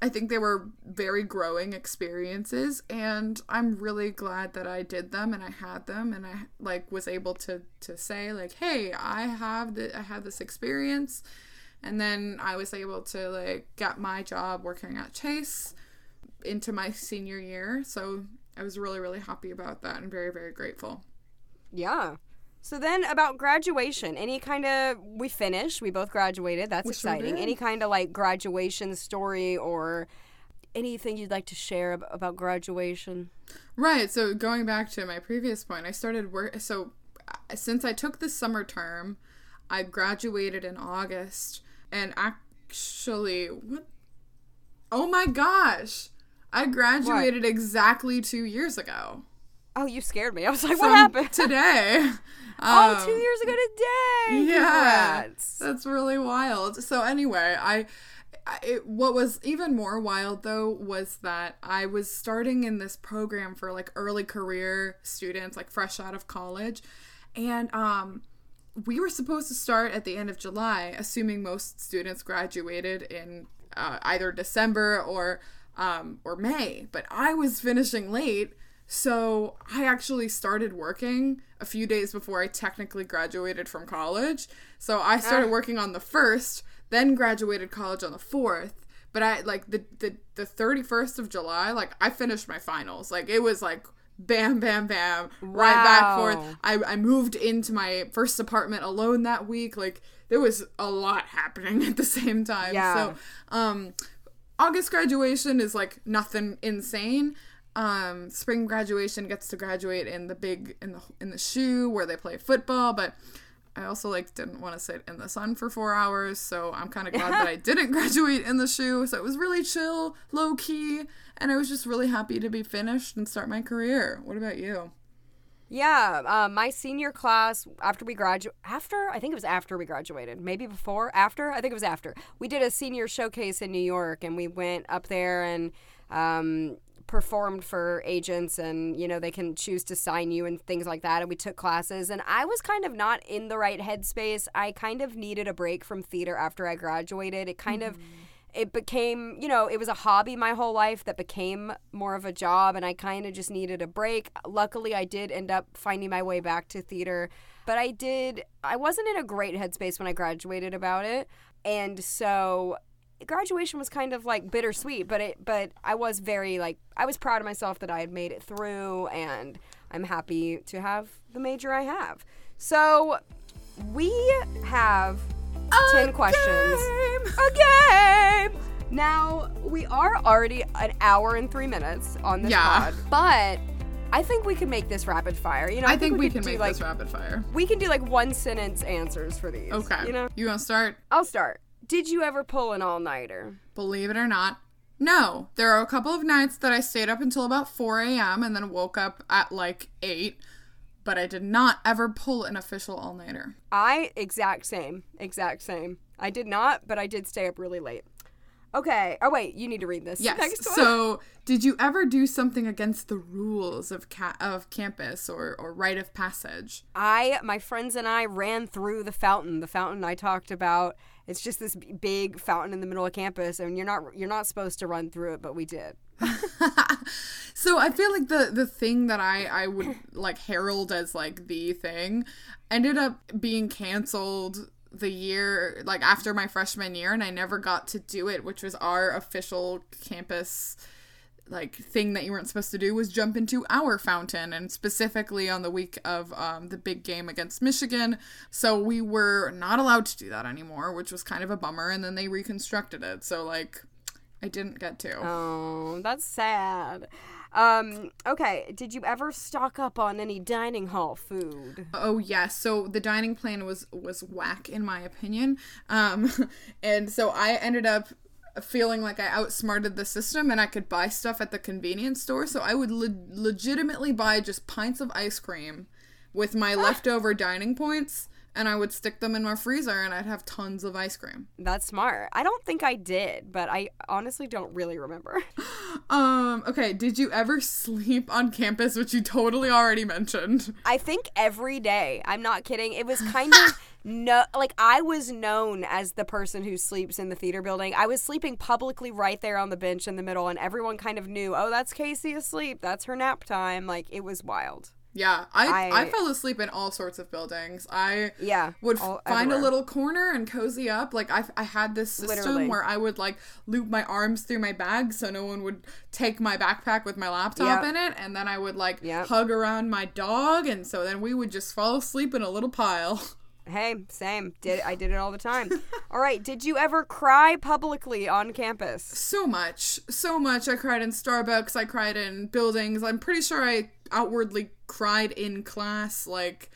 I think they were very growing experiences, and I'm really glad that I did them and I had them, and I like was able to to say like, hey, I have the I had this experience, and then I was able to like get my job working at Chase into my senior year. So I was really, really happy about that and very, very grateful. Yeah. So then about graduation, any kind of we finished, we both graduated. That's We exciting. did. Any kind of like graduation story or anything you'd like to share ab- about graduation? Right. So going back to my previous point, I started work. So uh, since I took this summer term, I graduated in August, and actually, what? Oh my gosh! I graduated exactly two years ago. Oh, you scared me. I was like, what happened? today? oh, Um, two years ago today. Yeah, Congrats. that's really wild. So anyway, I, I it, what was even more wild though was that I was starting in this program for like early career students, like fresh out of college, and um, we were supposed to start at the end of July, assuming most students graduated in uh, either December or um, or May. But I was finishing late. So I actually started working a few days before I technically graduated from college. So I started working on the first, then graduated college on the fourth. But I like the the the thirty first of July, like I finished my finals. Like it was like bam, bam, bam, right back forth. I I moved into my first apartment alone that week. Like there was a lot happening at the same time. Yeah. So um August graduation is like nothing insane. um, spring graduation gets to graduate in the big in the in the shoe where they play football, but I also like didn't want to sit in the sun for four hours, so I'm kind of glad that I didn't graduate in the shoe. So it was really chill, low key, and I was just really happy to be finished and start my career. What about you? Yeah, uh, my senior class after we graduate after I think it was after we graduated, maybe before after I think it was after we did a senior showcase in New York and we went up there and um, performed for agents and you know they can choose to sign you and things like that and we took classes and I was kind of not in the right headspace. I kind of needed a break from theater after I graduated. It kind of it became, you know, it was a hobby my whole life that became more of a job, and I kind of just needed a break. Luckily, I did end up finding my way back to theater, but I did, I wasn't in a great headspace when I graduated about it. And so graduation was kind of like bittersweet, but it, but I was very like, I was proud of myself that I had made it through, and I'm happy to have the major I have. So we have 10 questions. A game! Now, we are already an hour and three minutes on this Yeah. pod, but I think we can make this rapid fire. You know, I think we could can do, make like, this rapid fire. We can do like one sentence answers for these. Okay. You know, you want to start? I'll start. Did you ever pull an all nighter? Believe it or not, no. There are a couple of nights that I stayed up until about 4 a.m. and then woke up at like 8, but I did not ever pull an official all nighter. I exact same, exact same. I did not, but I did stay up really late. Okay. Oh wait, you need to read this. Yes. Next one. So, did you ever do something against the rules of ca- of campus or or rite of passage? I, my friends and I ran through the fountain. The fountain I talked about. It's just this big fountain in the middle of campus, and you're not you're not supposed to run through it, but we did. So I feel like the the thing that I I would like herald as like the thing ended up being canceled the year like after my freshman year and I never got to do it which was our official campus like thing that you weren't supposed to do was jump into our fountain and specifically on the week of um, the big game against michigan. So we were not allowed to do that anymore which was kind of a bummer and then they reconstructed it. So like i didn't get to. Oh, that's sad. Um, okay. Did you ever stock up on any dining hall food? Oh yes, so the dining plan was was whack in my opinion, um, and so I ended up feeling like I outsmarted the system and I could buy stuff at the convenience store. So I would le- legitimately buy just pints of ice cream with my leftover dining points, and I would stick them in my freezer, and I'd have tons of ice cream. That's smart. I don't think I did, but I honestly don't really remember. Um, okay, did you ever sleep on campus, which you totally already mentioned? I think every day. I'm not kidding. It was kind of no like I was known as the person who sleeps in the theater building. I was sleeping publicly right there on the bench in the middle and everyone kind of knew, "Oh, that's Casey asleep. That's her nap time." Like it was wild. Yeah, I, I- I fell asleep in all sorts of buildings. I Yeah. would all- find everywhere. a little corner and cozy up. Like I, I had this system Literally. where I would like loop my arms through my bag so no one would take my backpack with my laptop Yep. in it, and then I would like Yep. hug around my dog, and so then we would just fall asleep in a little pile. Hey, same. Did I did it all the time. all right, did you ever cry publicly on campus? So much, so much. I cried in Starbucks. I cried in buildings. I'm pretty sure I outwardly cried in class. Like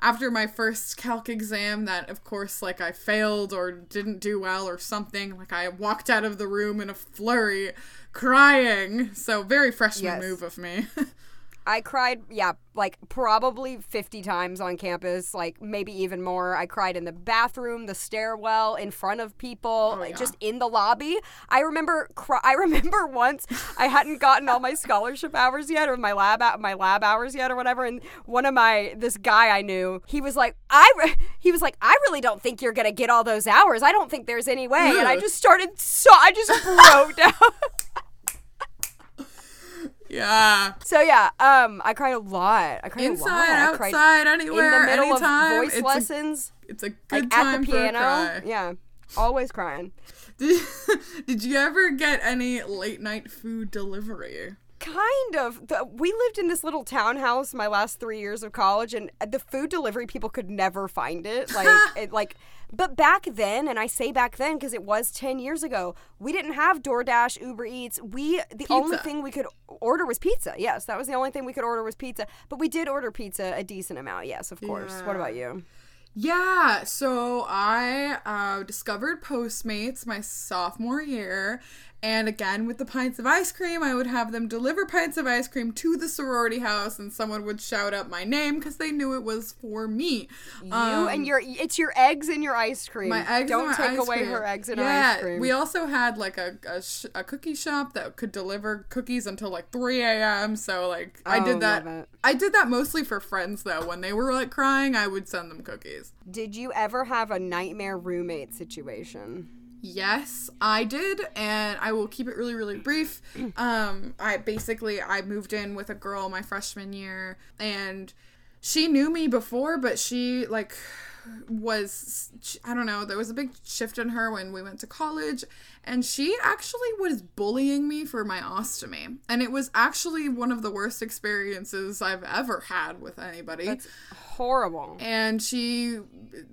after my first calc exam, that of course, like I failed or didn't do well or something. Like I walked out of the room in a flurry, crying. So very freshman Yes. move of me. I cried, yeah, like probably 50 times on campus, like maybe even more. I cried in the bathroom, the stairwell, in front of people, oh, like, yeah. just in the lobby. I remember cry- I remember once I hadn't gotten all my scholarship hours yet or my lab my lab hours yet or whatever and one of my this guy I knew, he was like, "I re-, he was like, "I really don't think you're going to get all those hours. I don't think there's any way." And I just started so I just broke down. Yeah. So yeah, um, I cried a lot. I cried a lot. Inside, I cried outside, in anywhere, the middle anytime. of voice it's lessons, A, it's a good like time at the piano. Yeah, always crying. Did, did you ever get any late night food delivery? Kind of. The, we lived in this little townhouse my last three years of college, and the food delivery people could never find it. Like, it, like But back then, and I say back then because it was 10 years ago, we didn't have DoorDash, Uber Eats. We the only thing we could order was pizza. Yes, that was the only thing we could order was pizza. But we did order pizza a decent amount. Yes, of course. What about you? Yeah, so I uh, discovered Postmates my sophomore year. And again, with the pints of ice cream, I would have them deliver pints of ice cream to the sorority house, and someone would shout out my name because they knew it was for me. you Um, and your it's your eggs and your ice cream. my eggs Don't take away cream. her eggs and her yeah, ice cream. we also had like a a, sh- a cookie shop that could deliver cookies until like 3 a.m. So like I Oh, did that. I did that mostly for friends though. When they were like crying, I would send them cookies. Did you ever have a nightmare roommate situation? Yes, I did, and I will keep it really, really brief. Um, I basically I moved in with a girl my freshman year, and she knew me before, but she like was I don't know. There was a big shift in her when we went to college, and she actually was bullying me for my ostomy, and it was actually one of the worst experiences I've ever had with anybody That's horrible. and she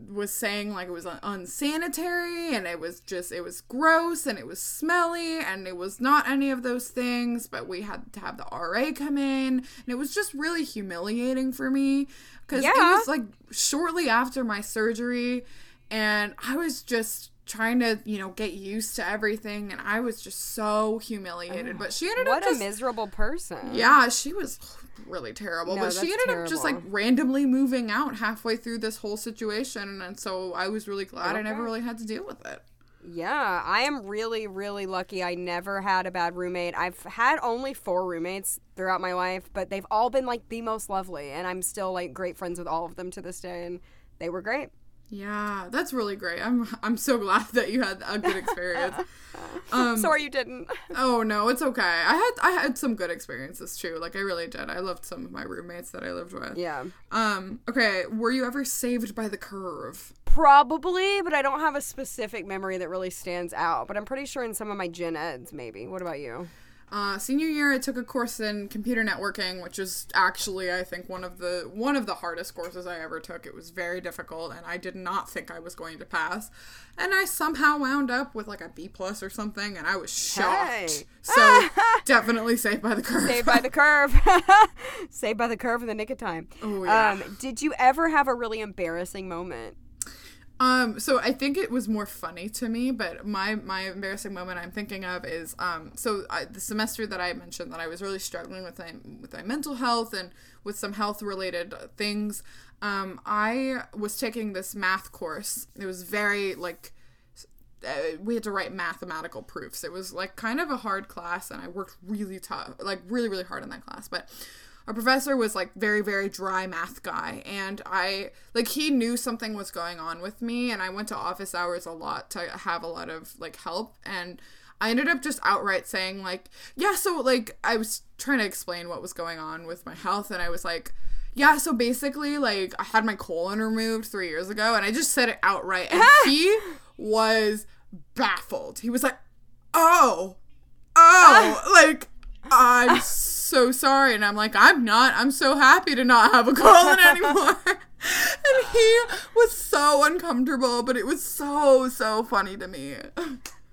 was saying like it was unsanitary and it was just it was gross and it was smelly and it was not any of those things but we had to have the RA come in and it was just really humiliating for me cuz it was like shortly after my surgery and I was just trying to you know get used to everything and I was just so humiliated but she ended What up what a miserable person. yeah, she was really terrible. No, but she ended up just like randomly moving out halfway through this whole situation. And so I was really glad I never really had to deal with it. Yeah, I am really, really lucky. I never had a bad roommate. I've had only four roommates throughout my life, but they've all been like the most lovely, and I'm still like great friends with all of them to this day, and they were great. Yeah, that's really great. I'm I'm so glad that you had a good experience. um, Sorry you didn't. oh no, it's okay. I had I had some good experiences too. Like I really did. I loved some of my roommates that I lived with. Yeah. Um. Okay. Were you ever saved by the curve? Probably, but I don't have a specific memory that really stands out. But I'm pretty sure in some of my gen eds, maybe. What about you? Uh, senior year, I took a course in computer networking, which is actually, I think, one of the one of the hardest courses I ever took. It was very difficult, and I did not think I was going to pass. And I somehow wound up with like a B plus or something, and I was shocked. Hey. So definitely saved by the curve. Saved by the curve. Saved by the curve in the nick of time. Oh, yeah. Um, did you ever have a really embarrassing moment? Um, so I think it was more funny to me, but my my embarrassing moment I'm thinking of is um, so I, the semester that I mentioned that I was really struggling with my with my mental health and with some health related things. Um, I was taking this math course. It was very like uh, we had to write mathematical proofs. It was like kind of a hard class, and I worked really tough, like really, really hard in that class. But our professor was like very, very dry math guy, and I like he knew something was going on with me, and I went to office hours a lot to have a lot of like help, and I ended up just outright saying like, yeah, so like I was trying to explain what was going on with my health, and I was like. Yeah, so basically, like, I had my colon removed three years ago, and I just said it outright, and he was baffled. He was like, "Oh, oh, like I'm so sorry," and I'm like, "I'm not. I'm so happy to not have a colon anymore." and he was so uncomfortable, but it was so so funny to me.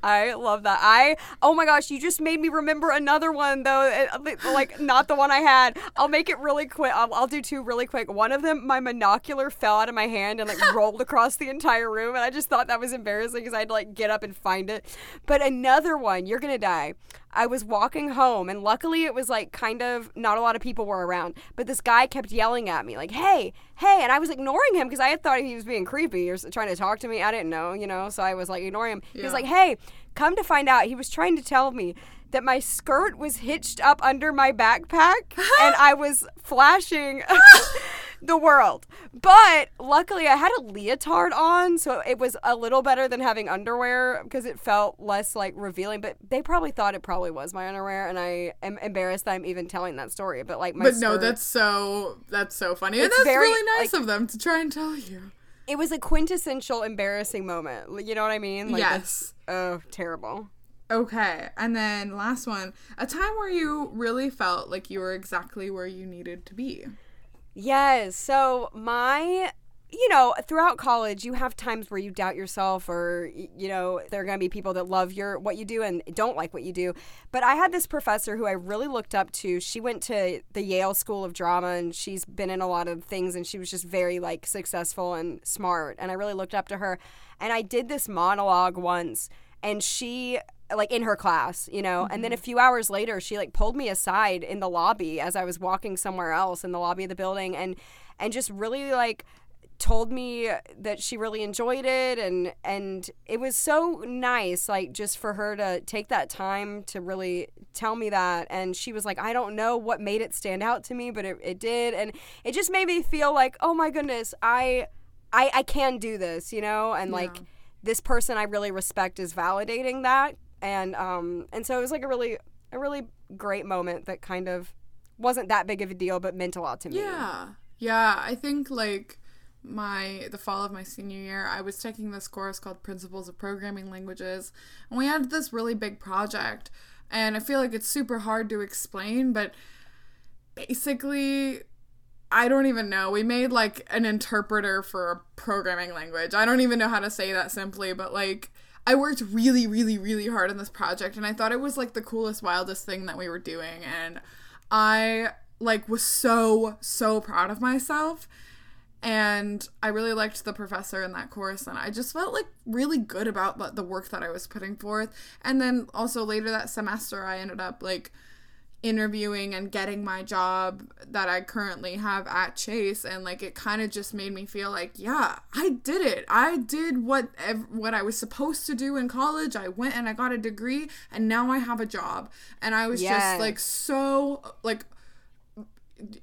I love that. I oh my gosh, you just made me remember another one though. Uh, like not the one I had. I'll make it really quick. I'll, I'll do two really quick. One of them, my monocular fell out of my hand and like rolled across the entire room, and I just thought that was embarrassing because I had to like get up and find it. But another one, you're gonna die. I was walking home, and luckily it was like kind of not a lot of people were around. But this guy kept yelling at me like, "Hey, hey!" And I was ignoring him because I had thought he was being creepy or trying to talk to me. I didn't know, you know. So I was like ignoring him. He was like, "Hey." Come to find out, he was trying to tell me that my skirt was hitched up under my backpack and I was flashing the world. But luckily, I had a leotard on, so it was a little better than having underwear because it felt less like revealing. But they probably thought it probably was my underwear, and I am embarrassed that I'm even telling that story. But like my But no, skirt- that's so that's so funny, and that's very, really nice like- of them to try and tell you. it was a quintessential embarrassing moment. You know what I mean? Like, yes. Oh, terrible. Okay, and then last one, a time where you really felt like you were exactly where you needed to be. Yes. So my you know, throughout college, you have times where you doubt yourself, or you know, there are going to be people that love your what you do and don't like what you do. But I had this professor who I really looked up to. She went to the Yale School of Drama, and she's been in a lot of things, and she was just very like successful and smart. And I really looked up to her. And I did this monologue once, and she like in her class, you know. Mm-hmm. And then a few hours later, she like pulled me aside in the lobby as I was walking somewhere else in the lobby of the building, and and just really like told me that she really enjoyed it and and it was so nice like just for her to take that time to really tell me that and she was like i don't know what made it stand out to me but it, it did and it just made me feel like oh my goodness i i i can do this you know and yeah. like this person i really respect is validating that and um and so it was like a really a really great moment that kind of wasn't that big of a deal but meant a lot to me yeah yeah i think like my the fall of my senior year, I was taking this course called Principles of Programming Languages, and we had this really big project. And I feel like it's super hard to explain, but basically I don't even know. We made like an interpreter for a programming language. I don't even know how to say that simply, but like I worked really, really, really hard on this project and I thought it was like the coolest, wildest thing that we were doing. And I like was so, so proud of myself and I really liked the professor in that course, and I just felt like really good about the work that I was putting forth. And then also later that semester, I ended up like interviewing and getting my job that I currently have at Chase, and like it kind of just made me feel like, yeah, I did it. I did what what I was supposed to do in college. I went and I got a degree, and now I have a job. And I was yes. just like so like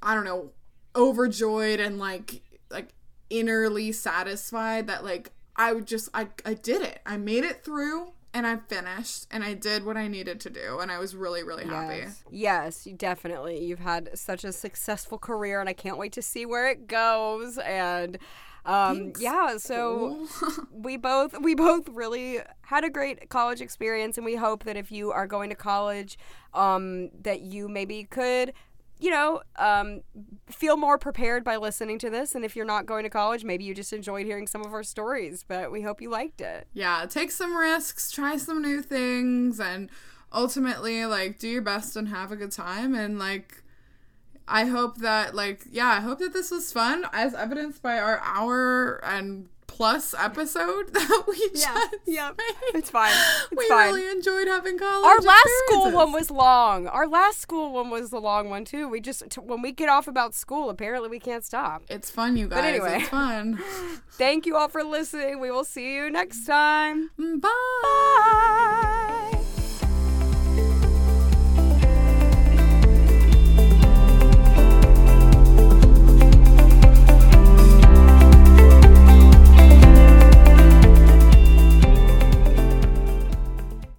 I don't know overjoyed and like like innerly satisfied that like I would just I I did it. I made it through and I finished and I did what I needed to do and I was really really happy. Yes, yes definitely. You've had such a successful career and I can't wait to see where it goes and um, Thanks. yeah, so we both we both really had a great college experience and we hope that if you are going to college um, that you maybe could you know, um, feel more prepared by listening to this. And if you're not going to college, maybe you just enjoyed hearing some of our stories, but we hope you liked it. Yeah, take some risks, try some new things, and ultimately, like, do your best and have a good time. And, like, I hope that, like, yeah, I hope that this was fun, as evidenced by our hour and plus episode that we yeah, just yeah, it's fine. It's we fine. really enjoyed having college. Our last school one was long. Our last school one was the long one too. We just t- when we get off about school, apparently we can't stop. It's fun, you guys. But anyway, it's fun. Thank you all for listening. We will see you next time. Mm, bye. Bye.